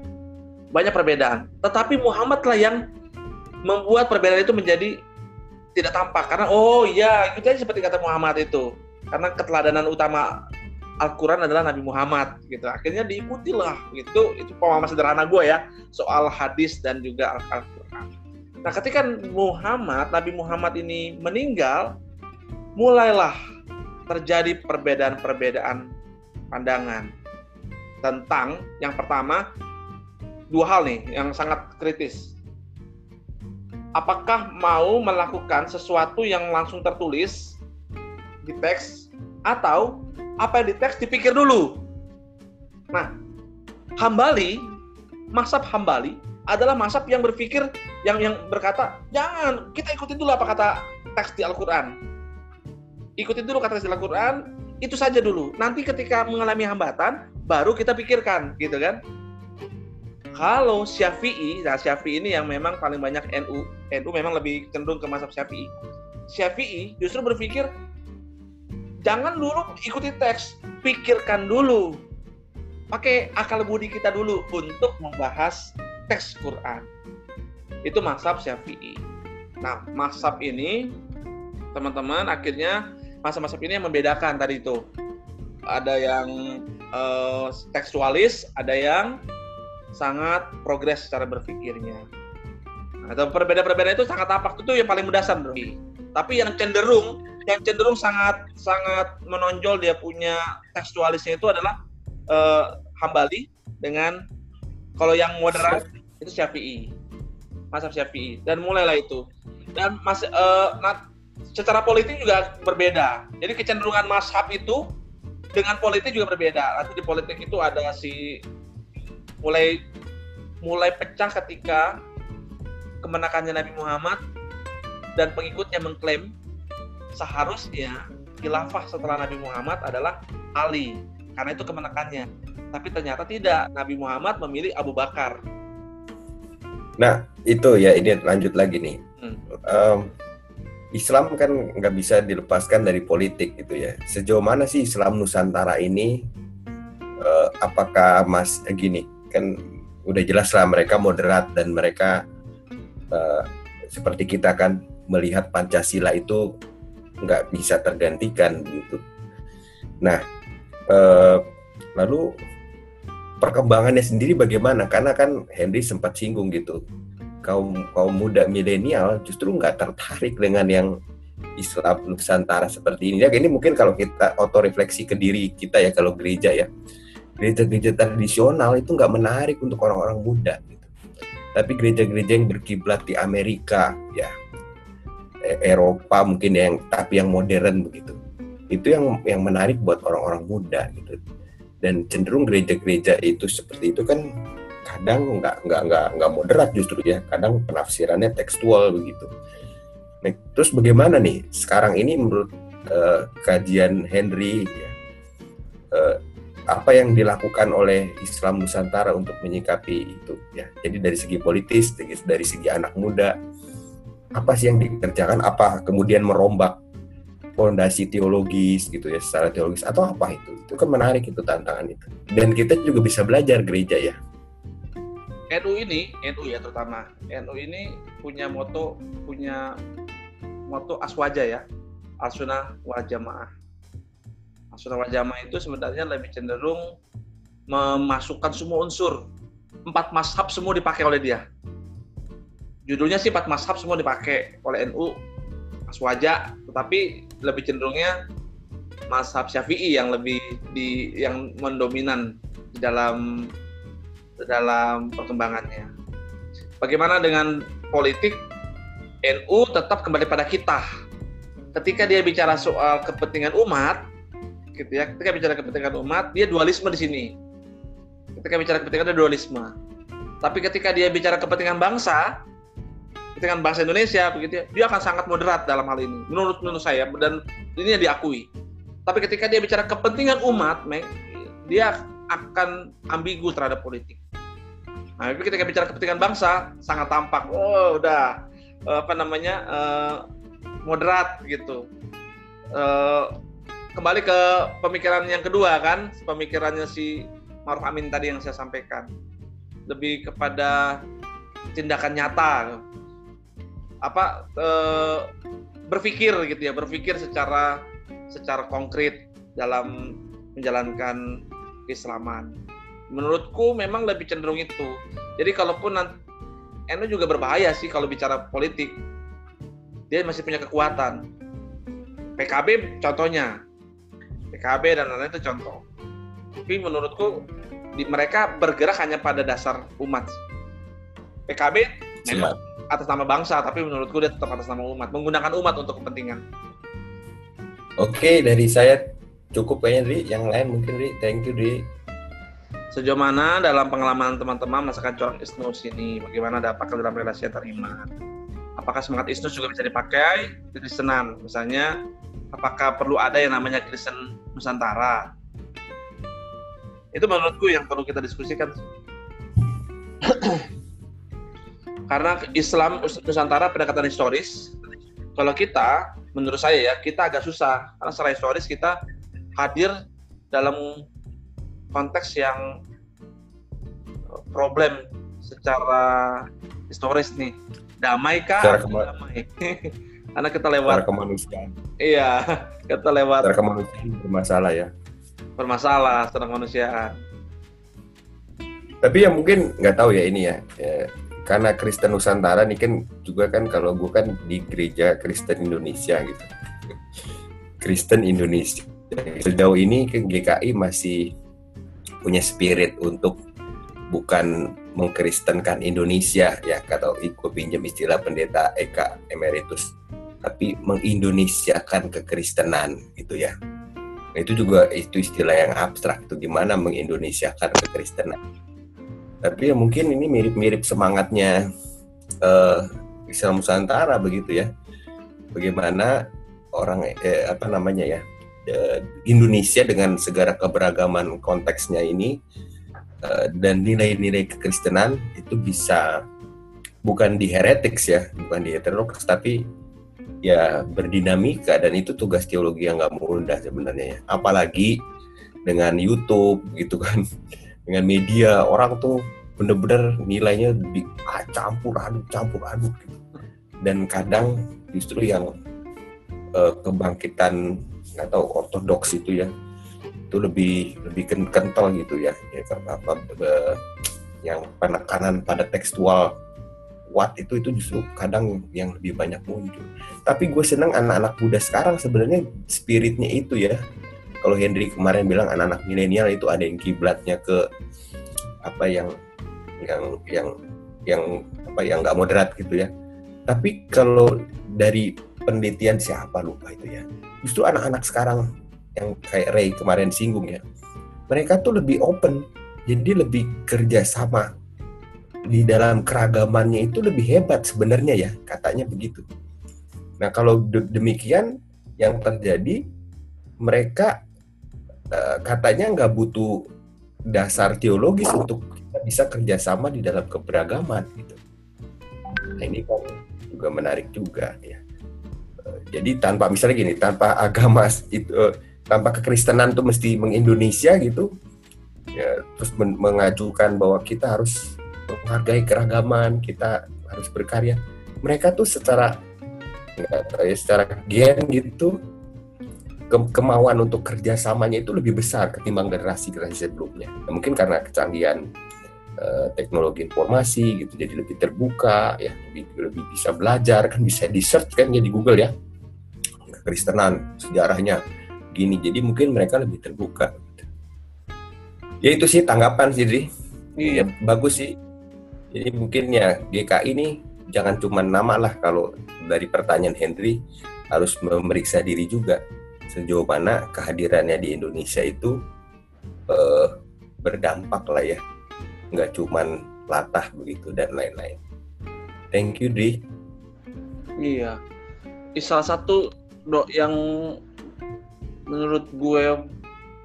S1: banyak perbedaan. Tetapi Muhammad lah yang membuat perbedaan itu menjadi tidak tampak. Karena oh iya itu aja seperti kata Muhammad itu. Karena keteladanan utama Al-Quran adalah Nabi Muhammad gitu. Akhirnya diikutilah gitu. Itu pemahaman sederhana gue ya soal hadis dan juga Al-Quran. Nah ketika Muhammad Nabi Muhammad ini meninggal mulailah terjadi perbedaan-perbedaan pandangan tentang yang pertama dua hal nih yang sangat kritis. Apakah mau melakukan sesuatu yang langsung tertulis di teks atau apa yang di teks dipikir dulu. Nah, Hambali, masab Hambali adalah masab yang berpikir yang yang berkata, "Jangan, kita ikutin dulu apa kata teks di Al-Qur'an." Ikutin dulu kata teks di Al-Qur'an, itu saja dulu. Nanti ketika mengalami hambatan, baru kita pikirkan, gitu kan? Kalau Syafi'i, nah Syafi'i ini yang memang paling banyak NU, NU memang lebih cenderung ke mazhab Syafi'i. Syafi'i justru berpikir jangan dulu ikuti teks, pikirkan dulu. Pakai akal budi kita dulu untuk membahas teks Quran. Itu mazhab Syafi'i. Nah, mazhab ini teman-teman akhirnya masa-masa ini yang membedakan tadi itu. Ada yang uh, tekstualis, ada yang sangat progres secara berpikirnya. Atau perbedaan-perbedaan itu sangat apa? Itu yang paling mendasar. Tapi yang cenderung, yang cenderung sangat sangat menonjol dia punya tekstualisnya itu adalah uh, Hambali dengan kalau yang moderat itu Syafi'i. mazhab Syafi'i dan mulailah itu. Dan mas uh, nah, secara politik juga berbeda. Jadi kecenderungan mazhab itu dengan politik juga berbeda. Nanti di politik itu ada si mulai mulai pecah ketika kemenakannya Nabi Muhammad dan pengikutnya mengklaim seharusnya khilafah setelah Nabi Muhammad adalah Ali karena itu kemenakannya. Tapi ternyata tidak. Nabi Muhammad memilih Abu Bakar.
S3: Nah itu ya ini lanjut lagi nih. Hmm. Um, Islam kan nggak bisa dilepaskan dari politik gitu ya. Sejauh mana sih Islam Nusantara ini? Uh, apakah Mas eh, gini kan udah jelas lah mereka moderat dan mereka uh, seperti kita kan melihat Pancasila itu nggak bisa tergantikan gitu. Nah, eh, lalu perkembangannya sendiri bagaimana? Karena kan Henry sempat singgung gitu, kaum kaum muda milenial justru nggak tertarik dengan yang Islam Nusantara seperti ini. Ya, ini mungkin kalau kita otorefleksi ke diri kita ya kalau gereja ya, gereja-gereja tradisional itu nggak menarik untuk orang-orang muda. Gitu. Tapi gereja-gereja yang berkiblat di Amerika ya Eropa mungkin yang tapi yang modern begitu. Itu yang yang menarik buat orang-orang muda gitu. Dan cenderung gereja-gereja itu seperti itu kan kadang nggak nggak nggak nggak moderat justru ya. Kadang penafsirannya tekstual begitu. Nah, terus bagaimana nih? Sekarang ini menurut uh, kajian Henry ya, uh, apa yang dilakukan oleh Islam Nusantara untuk menyikapi itu ya? Jadi dari segi politis dari segi anak muda apa sih yang dikerjakan? Apa kemudian merombak fondasi teologis gitu ya secara teologis atau apa itu? Itu kan menarik itu tantangan itu. Dan kita juga bisa belajar gereja ya.
S1: NU ini NU ya terutama. NU ini punya moto punya moto aswaja ya. Asuna wal jamaah asuna wal jamaah itu sebenarnya lebih cenderung memasukkan semua unsur. Empat mashab semua dipakai oleh dia judulnya sih empat mashab semua dipakai oleh NU aswaja tetapi lebih cenderungnya mashab Syafi'i yang lebih di yang mendominan di dalam dalam perkembangannya. Bagaimana dengan politik NU tetap kembali pada kita. Ketika dia bicara soal kepentingan umat, gitu ya. Ketika bicara kepentingan umat, dia dualisme di sini. Ketika bicara kepentingan ada dualisme. Tapi ketika dia bicara kepentingan bangsa, kepentingan bangsa Indonesia begitu ya, dia akan sangat moderat dalam hal ini menurut menurut saya dan ini yang diakui. Tapi ketika dia bicara kepentingan umat, dia akan ambigu terhadap politik. Nah, tapi ketika bicara kepentingan bangsa sangat tampak, oh udah apa namanya uh, moderat gitu. Uh, kembali ke pemikiran yang kedua kan, pemikirannya si Maruf Amin tadi yang saya sampaikan, lebih kepada tindakan nyata apa eh, berpikir gitu ya berpikir secara secara konkret dalam menjalankan keislaman. Menurutku memang lebih cenderung itu. Jadi kalaupun nanti NU juga berbahaya sih kalau bicara politik. Dia masih punya kekuatan. PKB contohnya. PKB dan lain-lain itu contoh. Tapi menurutku di, mereka bergerak hanya pada dasar umat. PKB memang atas nama bangsa, tapi menurutku dia tetap atas nama umat, menggunakan umat untuk kepentingan.
S3: Oke, dari saya cukup kayaknya, Dri. Yang lain mungkin, Dri. Thank you, Dri.
S1: Sejauh mana dalam pengalaman teman-teman merasakan corak isnus ini? Bagaimana dampaknya dalam relasi antar iman? Apakah semangat isnus juga bisa dipakai di Kristenan? Misalnya, apakah perlu ada yang namanya Kristen Nusantara? Itu menurutku yang perlu kita diskusikan karena Islam Nusantara pendekatan historis kalau kita menurut saya ya kita agak susah. Karena secara historis kita hadir dalam konteks yang eh, problem secara historis nih. Damai kah damai? Karena kita lewat
S3: secara kemanusiaan.
S1: Iya kita lewat
S3: secara kemanusiaan bermasalah ya.
S1: Bermasalah secara kemanusiaan.
S3: Tapi ya mungkin nggak tahu ya ini ya, ya karena Kristen Nusantara nih kan juga kan kalau gue kan di gereja Kristen Indonesia gitu. Kristen Indonesia. Sejauh ini kan GKI masih punya spirit untuk bukan mengkristenkan Indonesia ya kata ikut pinjam istilah pendeta Eka Emeritus tapi mengindonesiakan kekristenan gitu ya. Nah, itu juga itu istilah yang abstrak itu gimana mengindonesiakan kekristenan tapi ya mungkin ini mirip-mirip semangatnya uh, Islam Nusantara begitu ya. Bagaimana orang eh, apa namanya ya eh, Indonesia dengan segala keberagaman konteksnya ini eh, dan nilai-nilai kekristenan itu bisa bukan di heretics ya bukan di heterodox tapi ya berdinamika dan itu tugas teologi yang nggak mudah sebenarnya ya. Apalagi dengan YouTube gitu kan dengan media orang tuh bener-bener nilainya di ah, aduk campur aduk gitu. dan kadang justru yang uh, kebangkitan atau ortodoks itu ya itu lebih lebih kental gitu ya, ya apa uh, yang penekanan pada tekstual kuat itu itu justru kadang yang lebih banyak muncul. Tapi gue senang anak-anak muda sekarang sebenarnya spiritnya itu ya. Kalau Henry kemarin bilang anak-anak milenial itu ada yang kiblatnya ke apa yang yang yang yang apa yang nggak moderat gitu ya. Tapi kalau dari penelitian siapa lupa itu ya. Justru anak-anak sekarang yang kayak Ray kemarin singgung ya. Mereka tuh lebih open, jadi lebih kerjasama di dalam keragamannya itu lebih hebat sebenarnya ya katanya begitu. Nah kalau demikian yang terjadi mereka uh, katanya nggak butuh dasar teologis untuk kita bisa kerjasama di dalam keberagaman gitu. Nah ini kan juga menarik juga ya. Uh, jadi tanpa misalnya gini tanpa agama itu uh, tanpa kekristenan tuh mesti mengindonesia gitu ya terus men mengajukan bahwa kita harus menghargai keragaman kita harus berkarya mereka tuh secara ya secara gen gitu ke kemauan untuk kerjasamanya itu lebih besar ketimbang generasi generasi sebelumnya. Nah, mungkin karena kecanggihan uh, teknologi informasi gitu jadi lebih terbuka ya lebih lebih bisa belajar kan bisa di search kan ya di Google ya. Kekristenan sejarahnya gini jadi mungkin mereka lebih terbuka ya itu sih tanggapan sih Dri. Iya. Ya, bagus sih. Jadi mungkin ya GKI ini jangan cuma nama lah kalau dari pertanyaan Henry harus memeriksa diri juga sejauh mana kehadirannya di Indonesia itu uh, berdampak lah ya nggak cuma latah begitu dan lain-lain. Thank you Dri.
S1: Iya, salah satu dok yang menurut gue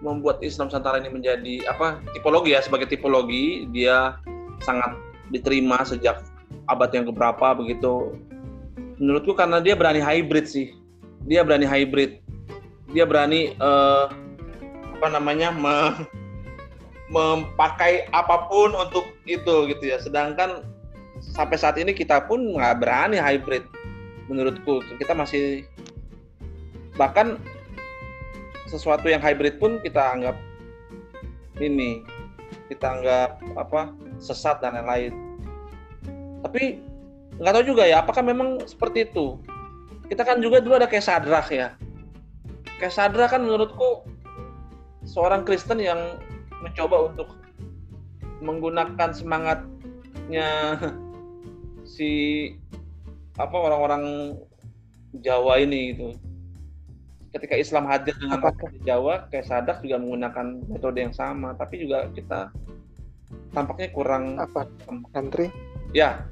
S1: membuat Islam Nusantara ini menjadi apa tipologi ya sebagai tipologi dia sangat diterima sejak abad yang keberapa begitu. Menurutku karena dia berani hybrid sih. Dia berani hybrid. Dia berani uh, apa namanya me, memakai apa pun untuk itu gitu ya. Sedangkan sampai saat ini kita pun nggak berani hybrid. Menurutku kita masih bahkan sesuatu yang hybrid pun kita anggap ini kita anggap apa sesat dan lain-lain. Tapi nggak tahu juga ya, apakah memang seperti itu? Kita kan juga dulu ada kayak Sadrak ya. Sadrak kan menurutku seorang Kristen yang mencoba untuk menggunakan semangatnya si apa orang-orang Jawa ini gitu. Ketika Islam hadir dengan Apakah? Jawa, kayak Sadak juga menggunakan metode yang sama, tapi juga kita tampaknya kurang
S5: apa country
S1: ya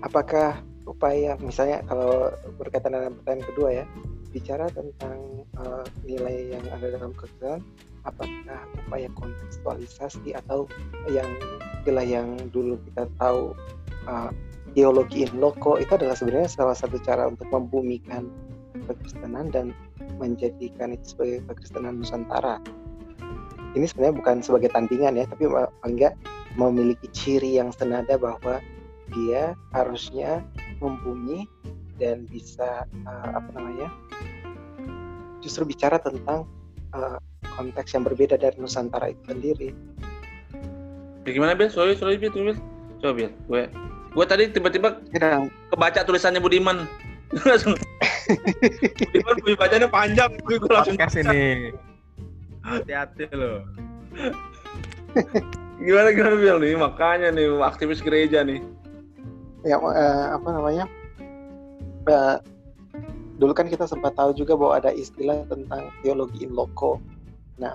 S5: apakah upaya misalnya kalau berkaitan dengan pertanyaan kedua ya bicara tentang uh, nilai yang ada dalam kegiatan apakah upaya kontekstualisasi atau yang istilah yang dulu kita tahu uh, ideologi in loco itu adalah sebenarnya salah satu cara untuk membumikan kekristenan dan menjadikan itu sebagai kekristenan Nusantara. Ini sebenarnya bukan sebagai tandingan ya tapi enggak memiliki ciri yang senada bahwa dia harusnya membumi dan bisa uh, apa namanya justru bicara tentang uh, konteks yang berbeda dari Nusantara itu sendiri.
S1: Bagaimana Bil? Sorry, sorry Bil, Bil. Coba Bil, gue gue tadi tiba-tiba ya. kebaca tulisannya Budiman. Budiman punya bacanya panjang, gue langsung
S6: kasih nih. Hati-hati loh.
S1: Gimana gimana Bill nih? Makanya nih aktivis gereja nih.
S5: Ya eh, apa namanya? Eh, dulu kan kita sempat tahu juga bahwa ada istilah tentang teologi in loco. Nah,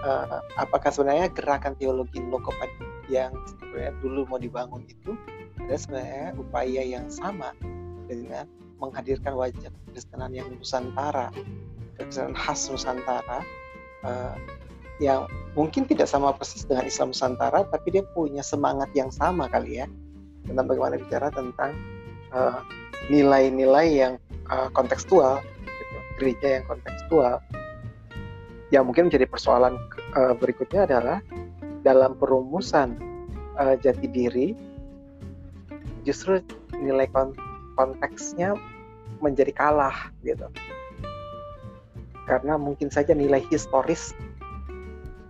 S5: eh, apakah sebenarnya gerakan teologi in loco yang sebenarnya dulu mau dibangun itu ada sebenarnya upaya yang sama dengan menghadirkan wajah kekristenan yang Nusantara, kekristenan khas Nusantara uh, yang mungkin tidak sama persis dengan Islam Nusantara, tapi dia punya semangat yang sama kali ya tentang bagaimana bicara tentang nilai nilai-nilai yang uh, kontekstual, gitu. gereja yang kontekstual. Yang mungkin menjadi persoalan uh, berikutnya adalah dalam perumusan uh, jati diri, justru nilai kon konteksnya menjadi kalah gitu. Karena mungkin saja nilai historis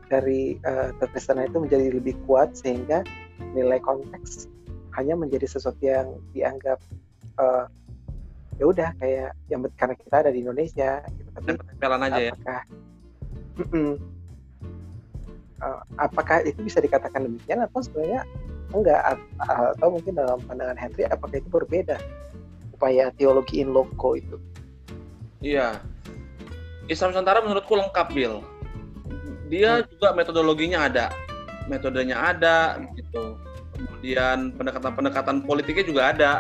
S5: dari uh, itu menjadi lebih kuat sehingga nilai konteks hanya menjadi sesuatu yang dianggap uh, ya udah kayak yang karena kita ada di Indonesia gitu. tapi
S1: tempelan aja ya. apakah, ya
S5: uh, apakah itu bisa dikatakan demikian atau sebenarnya enggak? Atau mungkin dalam pandangan Henry apakah itu berbeda upaya teologi in loco itu?
S1: Iya. Islam Nusantara menurutku lengkap Bill dia hmm. juga metodologinya ada. Metodenya ada gitu. Kemudian pendekatan-pendekatan politiknya juga ada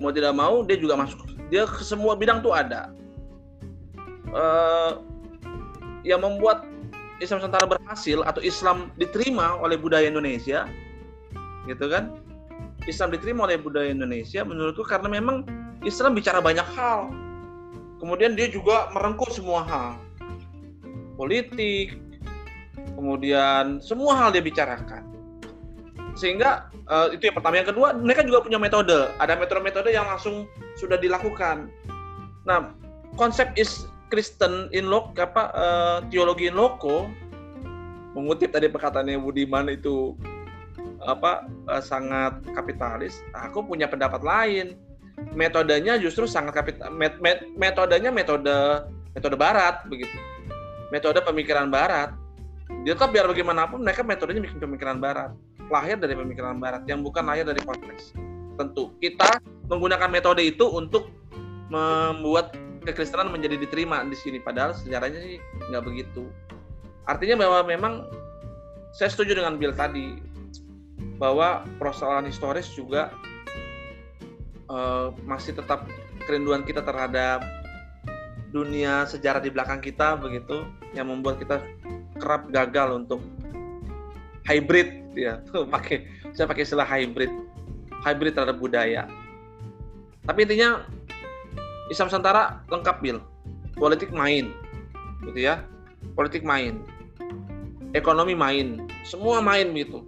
S1: mau tidak mau dia juga masuk. Dia ke semua bidang tuh ada. Uh, yang membuat Islam Nusantara berhasil atau Islam diterima oleh budaya Indonesia gitu kan? Islam diterima oleh budaya Indonesia menurutku karena memang Islam bicara banyak hal. Kemudian dia juga merengkuh semua hal. Politik kemudian semua hal dia bicarakan sehingga uh, itu yang pertama. Yang kedua mereka juga punya metode. Ada metode-metode yang langsung sudah dilakukan. Nah konsep is Kristen in loco apa uh, teologi in loco mengutip tadi perkataannya Budiman itu apa uh, sangat kapitalis. Aku punya pendapat lain. Metodenya justru sangat kapital met, met, metodenya metode metode barat begitu. Metode pemikiran barat. Dia tetap biar bagaimanapun mereka metodenya bikin pemikiran barat lahir dari pemikiran barat yang bukan lahir dari konteks. Tentu kita menggunakan metode itu untuk membuat kekristenan menjadi diterima di sini. Padahal sejarahnya sih nggak begitu. Artinya bahwa memang saya setuju dengan Bill tadi bahwa persoalan historis juga uh, masih tetap kerinduan kita terhadap dunia sejarah di belakang kita begitu yang membuat kita kerap gagal untuk hybrid ya. Pakai saya pakai istilah hybrid. Hybrid terhadap budaya. Tapi intinya Islam Nusantara lengkap bil. Politik main gitu ya. Politik main. Ekonomi main. Semua main gitu.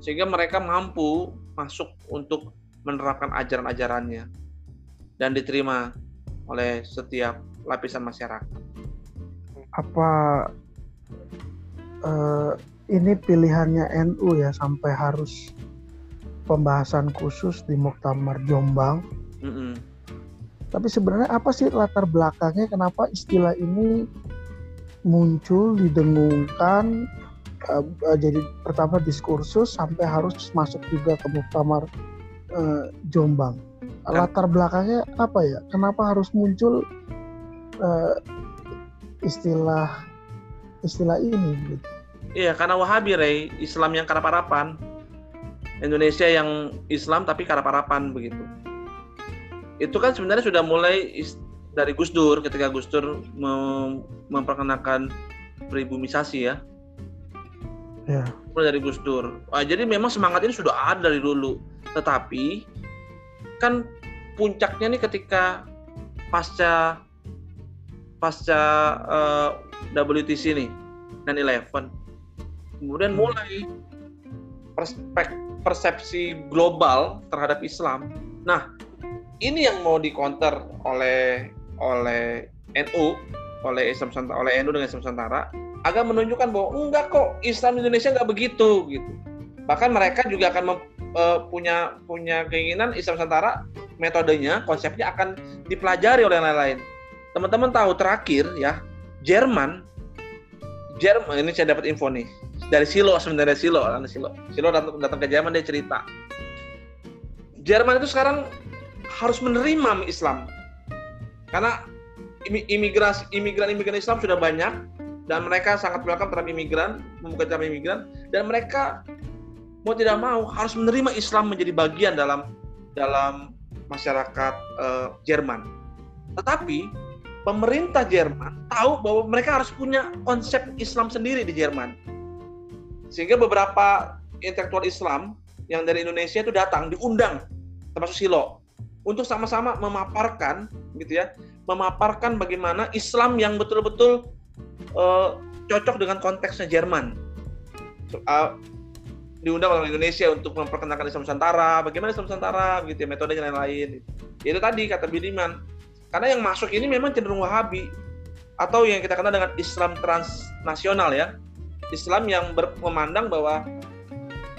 S1: Sehingga mereka mampu masuk untuk menerapkan ajaran-ajarannya dan diterima oleh setiap lapisan masyarakat.
S4: Apa uh, ini pilihannya NU ya sampai harus pembahasan khusus di Muktamar Jombang. Mm -hmm. Tapi sebenarnya apa sih latar belakangnya kenapa istilah ini muncul didengungkan uh, uh, jadi pertama diskursus sampai harus masuk juga ke Muktamar uh, Jombang. Latar belakangnya apa ya? Kenapa harus muncul uh, istilah istilah ini? Gitu?
S1: Iya, karena Wahabi, Rey, Islam yang karap-harapan. Indonesia yang Islam tapi karap-harapan begitu. Itu kan sebenarnya sudah mulai dari Gus Dur ketika Gus Dur mem memperkenalkan pribumisasi ya. Ya. Mulai dari Gus Dur. Ah, jadi memang semangat ini sudah ada dari dulu. Tetapi kan puncaknya nih ketika pasca pasca uh, eh, WTC nih 9/11 kemudian mulai perspek, persepsi global terhadap Islam. Nah, ini yang mau dikonter oleh oleh NU, oleh Islam Nusantara, oleh NU dengan Islam Nusantara, agar menunjukkan bahwa enggak kok Islam Indonesia enggak begitu gitu. Bahkan mereka juga akan mem, uh, punya punya keinginan Islam Nusantara metodenya, konsepnya akan dipelajari oleh yang lain-lain. Teman-teman tahu terakhir ya, Jerman Jerman ini saya dapat info nih dari Silo sebenarnya Silo dari Silo Silo datang, datang ke Jerman dia cerita Jerman itu sekarang harus menerima Islam karena imigrasi imigran imigran Islam sudah banyak dan mereka sangat welcome terhadap imigran membuka jalan imigran dan mereka mau tidak mau harus menerima Islam menjadi bagian dalam dalam masyarakat uh, Jerman. Tetapi pemerintah Jerman tahu bahwa mereka harus punya konsep Islam sendiri di Jerman. Sehingga beberapa intelektual Islam yang dari Indonesia itu datang diundang termasuk Silo untuk sama-sama memaparkan gitu ya, memaparkan bagaimana Islam yang betul-betul uh, cocok dengan konteksnya Jerman. Uh, diundang oleh Indonesia untuk memperkenalkan Islam Nusantara, bagaimana Islam Nusantara, gitu ya, metodenya lain-lain. Itu tadi kata Bidiman, karena yang masuk ini memang cenderung Wahabi atau yang kita kenal dengan Islam transnasional ya, Islam yang memandang bahwa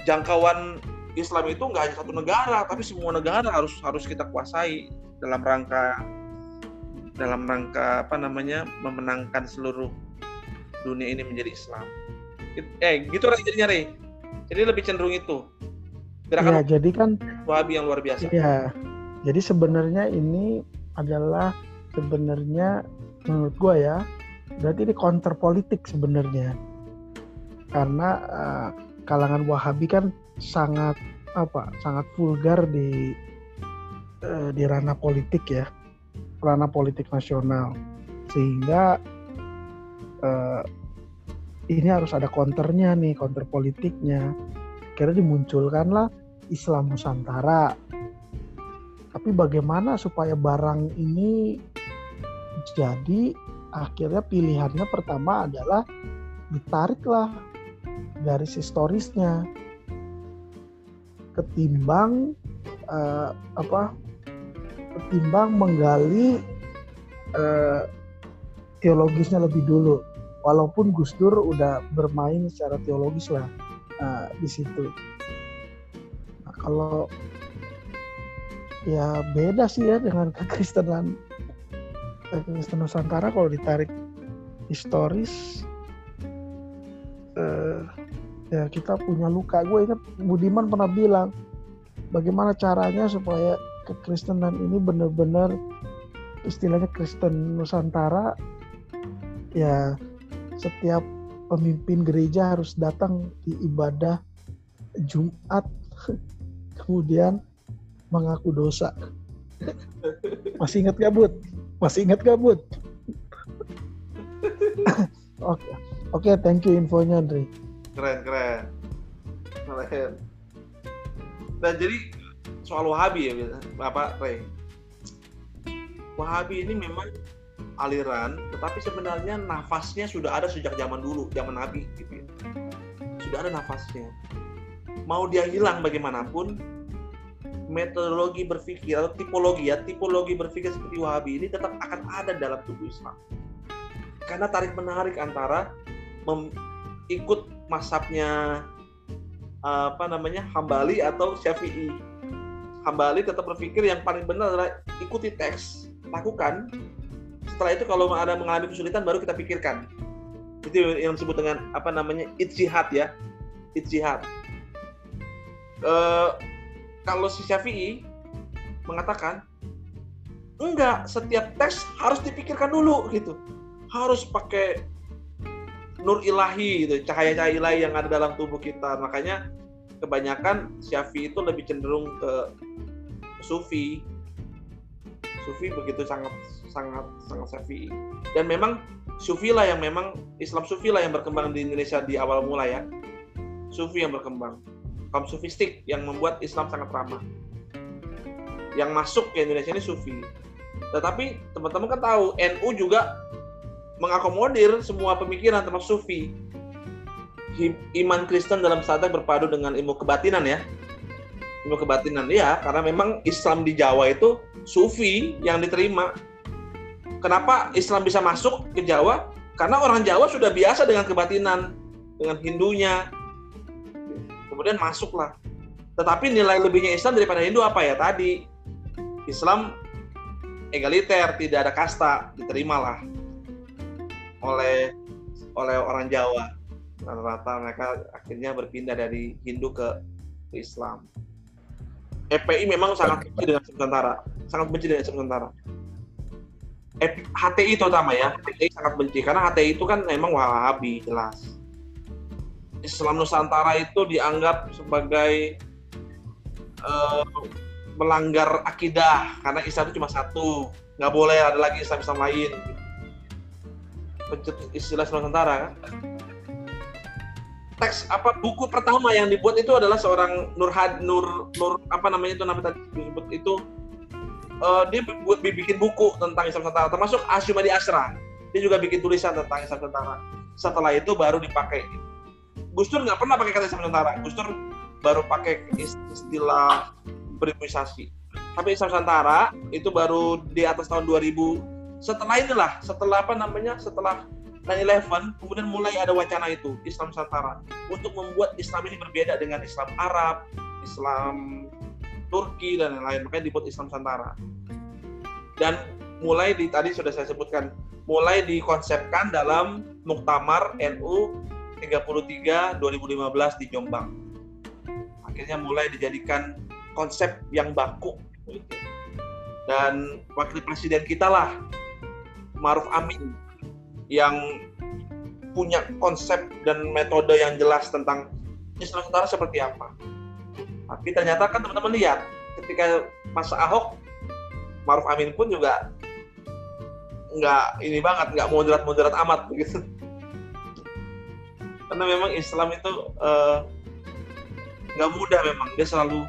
S1: jangkauan Islam itu nggak hanya satu negara, tapi semua negara harus harus kita kuasai dalam rangka dalam rangka apa namanya memenangkan seluruh dunia ini menjadi Islam. Eh, gitu Ray jadinya Ray. Jadi lebih cenderung itu.
S4: Gerakan ya, jadi kan
S1: Wahabi yang luar biasa.
S4: Iya. Jadi sebenarnya ini adalah sebenarnya menurut gua ya, berarti ini counter politik sebenarnya. Karena uh, kalangan Wahabi kan sangat apa? Sangat vulgar di uh, di ranah politik ya. Ranah politik nasional. Sehingga uh, ini harus ada counternya nih, counter politiknya. Kira dimunculkanlah Islam Nusantara. Tapi bagaimana supaya barang ini jadi akhirnya pilihannya pertama adalah ditariklah garis historisnya. Ketimbang uh, apa ketimbang menggali uh, teologisnya lebih dulu. Walaupun Gus Dur udah bermain secara teologis lah uh, di situ. Nah, kalau ya beda sih ya dengan kekristenan kekristenan Nusantara. Kalau ditarik historis uh, ya kita punya luka. Gue ingat Budiman pernah bilang bagaimana caranya supaya kekristenan ini benar-benar istilahnya Kristen Nusantara ya setiap pemimpin gereja harus datang di ibadah Jumat kemudian mengaku dosa. Masih ingat gak, Bud? Masih ingat gak, Bud? Oke, oke, okay, thank you infonya, Andre.
S1: Keren, keren. Keren. Dan jadi soal Wahabi ya, Bapak Ray. Wahabi ini memang aliran, tetapi sebenarnya nafasnya sudah ada sejak zaman dulu, zaman Nabi gitu ya. Sudah ada nafasnya. Mau dia hilang bagaimanapun, metodologi berpikir atau tipologi ya, tipologi berpikir seperti Wahabi ini tetap akan ada dalam tubuh Islam. Karena tarik menarik antara ikut masabnya apa namanya Hambali atau Syafi'i. Hambali tetap berpikir yang paling benar adalah ikuti teks, lakukan. Setelah itu kalau ada mengalami kesulitan baru kita pikirkan. Itu yang disebut dengan apa namanya ijtihad ya. Ijtihad e, kalau si Syafi'i mengatakan enggak setiap teks harus dipikirkan dulu gitu. Harus pakai nur ilahi gitu cahaya-cahaya ilahi yang ada dalam tubuh kita makanya kebanyakan Syafi'i itu lebih cenderung ke sufi sufi begitu sangat sangat sangat Syafi'i. Dan memang Sufi lah yang memang Islam Sufi lah yang berkembang di Indonesia di awal mula ya. Sufi yang berkembang. Kaum sufistik yang membuat Islam sangat ramah. Yang masuk ke Indonesia ini Sufi. Tetapi teman-teman kan tahu NU juga mengakomodir semua pemikiran termasuk Sufi. Iman Kristen dalam sadar berpadu dengan ilmu kebatinan ya. Ilmu kebatinan ya, karena memang Islam di Jawa itu Sufi yang diterima Kenapa Islam bisa masuk ke Jawa? Karena orang Jawa sudah biasa dengan kebatinan, dengan Hindunya. Kemudian masuklah. Tetapi nilai lebihnya Islam daripada Hindu apa ya tadi? Islam egaliter, tidak ada kasta, diterimalah oleh oleh orang Jawa. rata-rata mereka akhirnya berpindah dari Hindu ke, Islam. FPI memang sangat benci dengan Nusantara, sangat benci dengan Nusantara. HTI terutama ya, HTI sangat benci karena HTI itu kan memang Wahabi jelas. Islam Nusantara itu dianggap sebagai uh, melanggar akidah karena Islam itu cuma satu, nggak boleh ada lagi Islam Islam lain. Pencetus istilah Nusantara kan? Teks apa buku pertama yang dibuat itu adalah seorang Nurhad Nur Nur apa namanya itu namanya tadi disebut itu uh, dia buat bikin buku tentang Islam Nusantara termasuk Asyumadi Asra. Dia juga bikin tulisan tentang Islam Nusantara setelah itu baru dipakai. Gus Dur nggak pernah pakai kata Islam Nusantara Gus Dur baru pakai istilah berimunisasi tapi Islam Nusantara itu baru di atas tahun 2000 setelah inilah setelah apa namanya setelah 9-11 kemudian mulai ada wacana itu Islam Nusantara untuk membuat Islam ini berbeda dengan Islam Arab, Islam Turki dan lain-lain makanya dibuat Islam Nusantara. Dan mulai di tadi sudah saya sebutkan mulai dikonsepkan dalam Muktamar NU 33 2015 di Jombang. Akhirnya mulai dijadikan konsep yang baku. Dan wakil presiden kita lah Maruf Amin yang punya konsep dan metode yang jelas tentang Islam Nusantara seperti apa. Tapi ternyata kan teman-teman lihat ketika masa Ahok, Maruf Amin pun juga nggak ini banget, nggak moderat-moderat amat begitu. Karena memang Islam itu uh, nggak mudah memang, dia selalu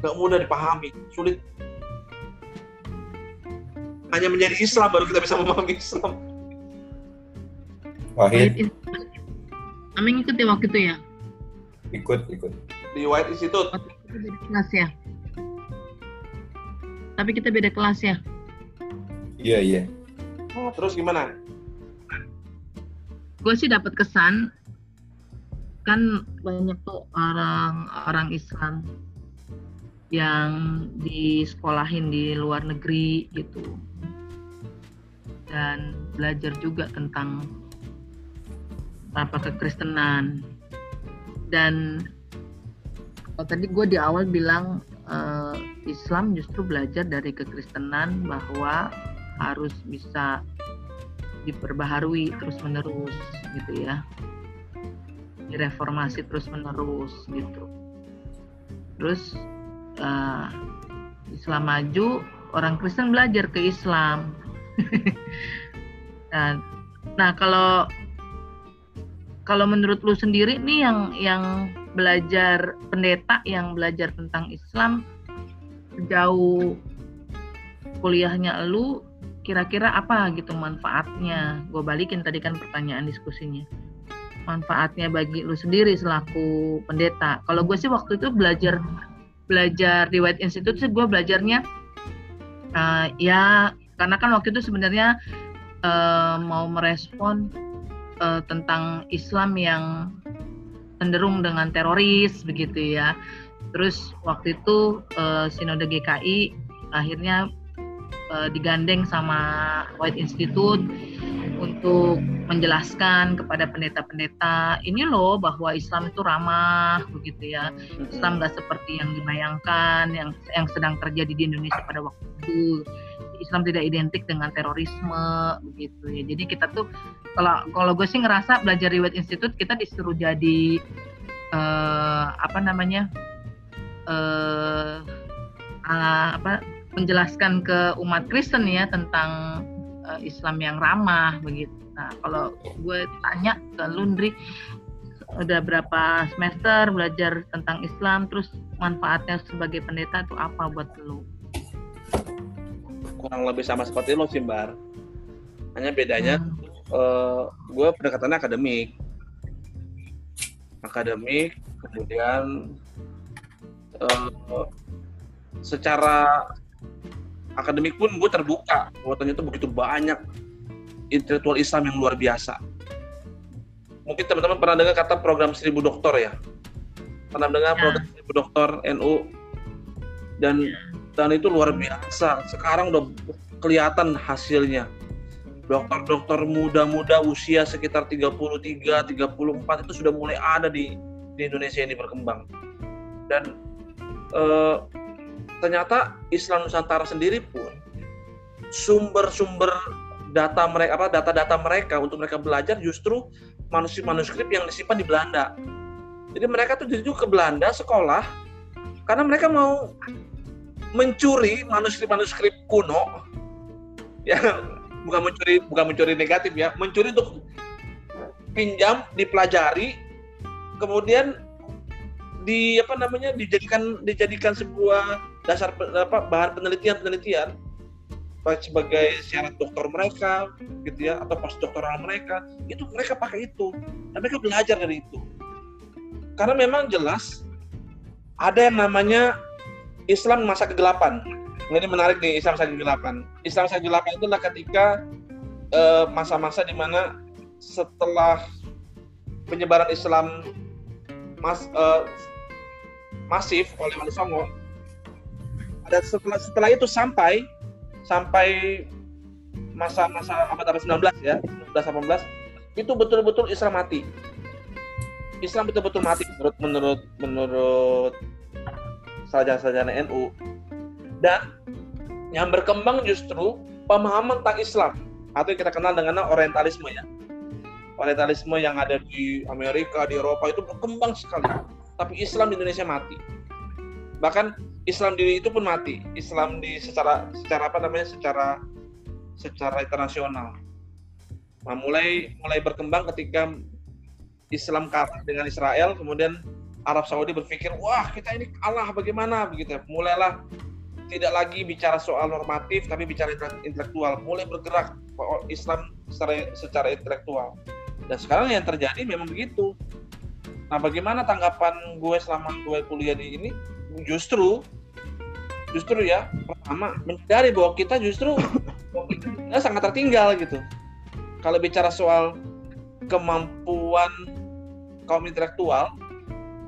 S1: nggak mudah dipahami, sulit. Hanya menjadi Islam baru kita bisa memahami Islam.
S3: Wahid.
S2: Aming ikut ya waktu itu ya?
S3: Ikut, ikut.
S1: Di White Institute.
S2: Waktu kita beda kelas ya? Tapi kita beda kelas ya?
S3: Iya, iya.
S1: Oh, terus gimana?
S2: Gue sih dapat kesan kan banyak tuh orang orang Islam yang disekolahin di luar negeri gitu dan belajar juga tentang apa kekristenan. Dan kalau tadi gue di awal bilang uh, Islam justru belajar dari kekristenan bahwa harus bisa diperbaharui terus menerus gitu ya. Direformasi terus menerus gitu. Terus uh, Islam maju orang Kristen belajar ke Islam nah, nah kalau kalau menurut lu sendiri nih yang yang belajar pendeta yang belajar tentang Islam sejauh kuliahnya lu kira-kira apa gitu manfaatnya? Gue balikin tadi kan pertanyaan diskusinya. Manfaatnya bagi lu sendiri selaku pendeta. Kalau gue sih waktu itu belajar belajar di White Institute sih gue belajarnya uh, ya karena kan waktu itu sebenarnya uh, mau merespon uh, tentang Islam yang cenderung dengan teroris begitu ya. Terus waktu itu uh, Sinode GKI akhirnya uh, digandeng sama White Institute untuk menjelaskan kepada pendeta-pendeta ini loh bahwa Islam itu ramah begitu ya. Islam nggak seperti yang dibayangkan yang yang sedang terjadi di Indonesia pada waktu itu Islam tidak identik dengan terorisme begitu ya. Jadi kita tuh kalau kalau gue sih ngerasa belajar di White Institute kita disuruh jadi uh, apa namanya uh, uh, apa menjelaskan ke umat Kristen ya tentang uh, Islam yang ramah begitu. Nah kalau gue tanya ke Lundri udah berapa semester belajar tentang Islam terus manfaatnya sebagai pendeta itu apa buat lu?
S1: Kurang lebih sama seperti lo sih Bar. Hanya bedanya hmm. uh, eh, gue pendekatannya akademik. Akademik, kemudian uh, secara akademik pun gue terbuka bahwa ternyata begitu banyak intelektual Islam yang luar biasa. Mungkin teman-teman pernah dengar kata program seribu dokter ya? Pernah dengar ya. program seribu dokter NU? Dan ya dan itu luar biasa. Sekarang udah kelihatan hasilnya. dokter-dokter muda-muda usia sekitar 33, 34 itu sudah mulai ada di di Indonesia ini berkembang. Dan eh, ternyata Islam Nusantara sendiri pun sumber-sumber data mereka apa data-data mereka untuk mereka belajar justru manuskrip-manuskrip yang disimpan di Belanda. Jadi mereka tuh jadi ke Belanda sekolah karena mereka mau mencuri manuskrip-manuskrip kuno ya bukan mencuri bukan mencuri negatif ya mencuri untuk pinjam dipelajari kemudian di apa namanya dijadikan dijadikan sebuah dasar apa bahan penelitian penelitian sebagai syarat dokter mereka gitu ya atau postdoktoral mereka itu mereka pakai itu dan mereka belajar dari itu. Karena memang jelas ada yang namanya Islam masa kegelapan. Ini menarik nih Islam masa kegelapan. Islam masa kegelapan itu adalah ketika eh, masa-masa uh, di mana setelah penyebaran Islam mas, uh, masif oleh Wali Songo ada setelah setelah itu sampai sampai masa-masa abad abad 19 ya 19 18 itu betul-betul Islam mati. Islam betul-betul mati menurut menurut menurut sarjana-sarjana NU dan yang berkembang justru pemahaman tentang Islam atau kita kenal dengan Orientalisme ya Orientalisme yang ada di Amerika di Eropa itu berkembang sekali tapi Islam di Indonesia mati bahkan Islam diri itu pun mati. Islam di secara secara apa namanya? secara secara internasional. Nah, mulai mulai berkembang ketika Islam kalah dengan Israel, kemudian Arab Saudi berpikir, wah kita ini kalah bagaimana begitu. Mulailah tidak lagi bicara soal normatif, tapi bicara intelektual. Mulai bergerak Islam secara, secara intelektual. Dan sekarang yang terjadi memang begitu. Nah, bagaimana tanggapan gue selama gue kuliah di ini? Justru justru ya pertama mencari bahwa kita justru kita sangat tertinggal gitu. Kalau bicara soal kemampuan kaum intelektual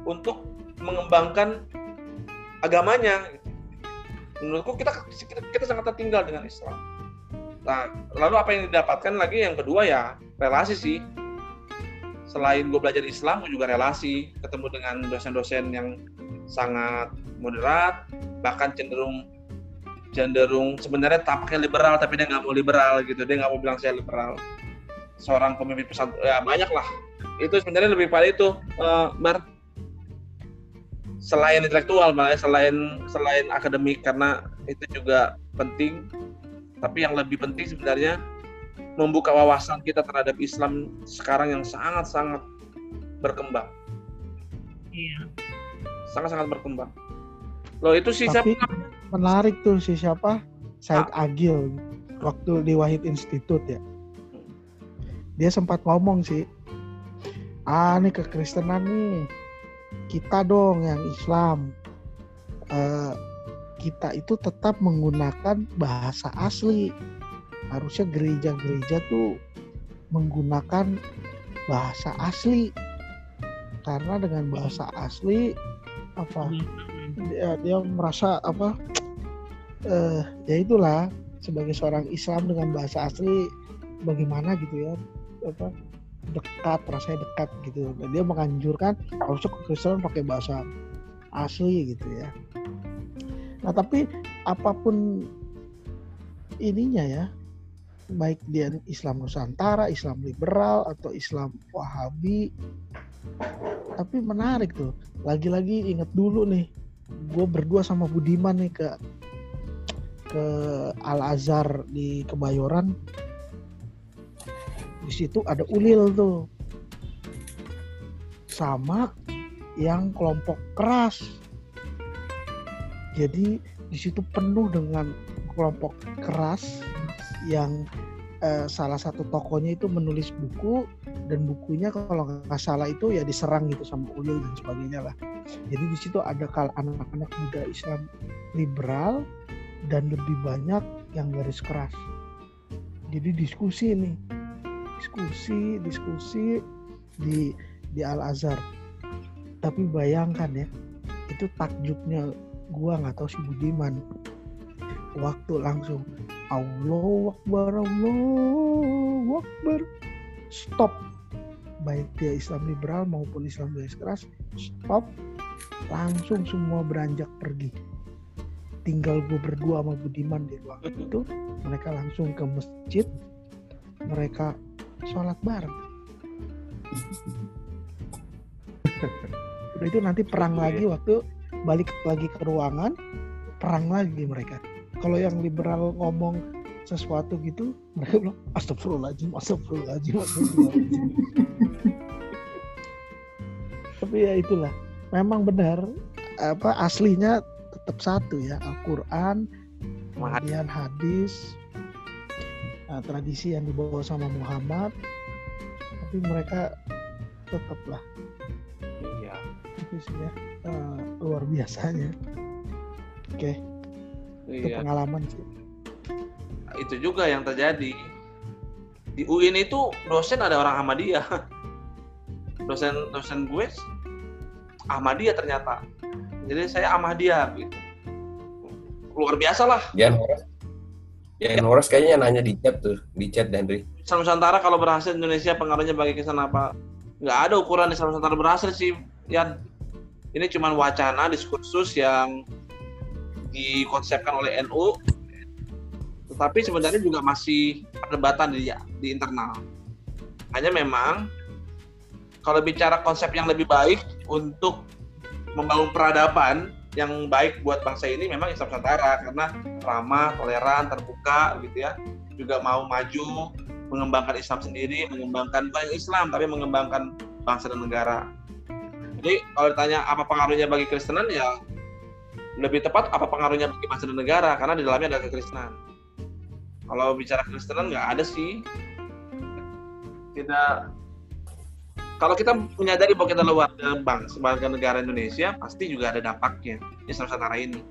S1: untuk mengembangkan agamanya, menurutku kita kita, kita sangat tertinggal dengan Islam. Nah, lalu apa yang didapatkan lagi? Yang kedua ya relasi sih. Selain gue belajar Islam, gue juga relasi, ketemu dengan dosen-dosen yang sangat moderat, bahkan cenderung cenderung sebenarnya tampaknya liberal tapi dia nggak mau liberal gitu. Dia nggak mau bilang saya liberal. Seorang pemimpin pesantren ya banyak lah itu sebenarnya lebih pada itu uh, bar selain intelektual malah selain selain akademik karena itu juga penting tapi yang lebih penting sebenarnya membuka wawasan kita terhadap Islam sekarang yang sangat-sangat berkembang.
S2: Iya.
S1: Sangat-sangat berkembang. Loh itu si
S4: Tapi
S1: siapa?
S4: menarik tuh si siapa? Said Agil waktu di Wahid Institute ya. Dia sempat ngomong sih, ah nih kekristenan nih, kita dong yang Islam, uh, kita itu tetap menggunakan bahasa asli. Harusnya gereja-gereja tuh menggunakan bahasa asli. Karena dengan bahasa asli apa dia, dia merasa apa eh, ya itulah sebagai seorang Islam dengan bahasa asli bagaimana gitu ya apa dekat rasanya dekat gitu. Dan dia menganjurkan harusnya Kristen pakai bahasa asli gitu ya. Nah tapi apa pun ininya ya baik dia Islam Nusantara, Islam liberal atau Islam Wahabi tapi menarik tuh. Lagi-lagi inget dulu nih gue berdua sama Budiman nih ke ke Al Azhar di Kebayoran di situ ada ulil tuh. Sama yang kelompok keras. Jadi di situ penuh dengan kelompok keras yang eh, salah satu tokonya itu menulis buku dan bukunya kalau nggak salah itu ya diserang gitu sama ulil dan sebagainya lah. Jadi di situ ada kal anak-anak muda Islam liberal dan lebih banyak yang garis keras. Jadi diskusi nih, diskusi, diskusi di di Al Azhar. Tapi bayangkan ya, itu takjubnya gua nggak tahu si Budiman. Waktu langsung Allah Akbar Allah Akbar. Stop. Baik dia Islam liberal maupun Islam garis keras stop. Langsung semua beranjak pergi. Tinggal gue berdua sama Budiman di ruangan itu. Mereka langsung ke masjid. Mereka sholat bareng itu nanti perang
S1: Iya.
S4: lagi waktu balik lagi ke ruangan perang lagi mereka kalau yang liberal ngomong sesuatu gitu mereka bilang astagfirullahaladzim astagfirullahaladzim astagfirullahaladzim." tapi ya itulah memang benar apa aslinya tetap satu ya Al-Quran kemudian hadis nah, tradisi yang dibawa sama Muhammad tapi mereka tetaplah
S1: Iya.
S4: itu sih ya eh, luar biasanya oke itu
S1: Iya.
S4: pengalaman sih
S1: Itu juga yang terjadi. Di UIN itu dosen ada orang Ahmadiyah. Dosen dosen gue Ahmadiyah ternyata. Jadi saya Ahmadiyah gitu. Luar biasa lah.
S3: Jan Horas. Jan Horas kayaknya nanya di chat tuh, di chat Henry.
S1: Islam Nusantara kalau berhasil Indonesia pengaruhnya bagi kesan apa? Nggak ada ukuran Islam Nusantara berhasil sih, Yan. Ini cuma wacana diskursus yang dikonsepkan oleh NU, tetapi sebenarnya juga masih perdebatan di, di internal. Hanya memang kalau bicara konsep yang lebih baik untuk membangun peradaban yang baik buat bangsa ini memang Islam Nusantara karena ramah, toleran, terbuka gitu ya. Juga mau maju, mengembangkan Islam sendiri, mengembangkan bukan Islam tapi mengembangkan bangsa dan negara. Jadi kalau ditanya apa pengaruhnya bagi Kristenan ya lebih tepat apa pengaruhnya bagi bangsa dan negara karena di dalamnya ada kekristenan. Kalau bicara Kristenan nggak ada sih. Tidak. Kalau kita menyadari bahwa kita luar bangsa, sebagai negara Indonesia, pasti juga ada dampaknya Islam Nusantara ini.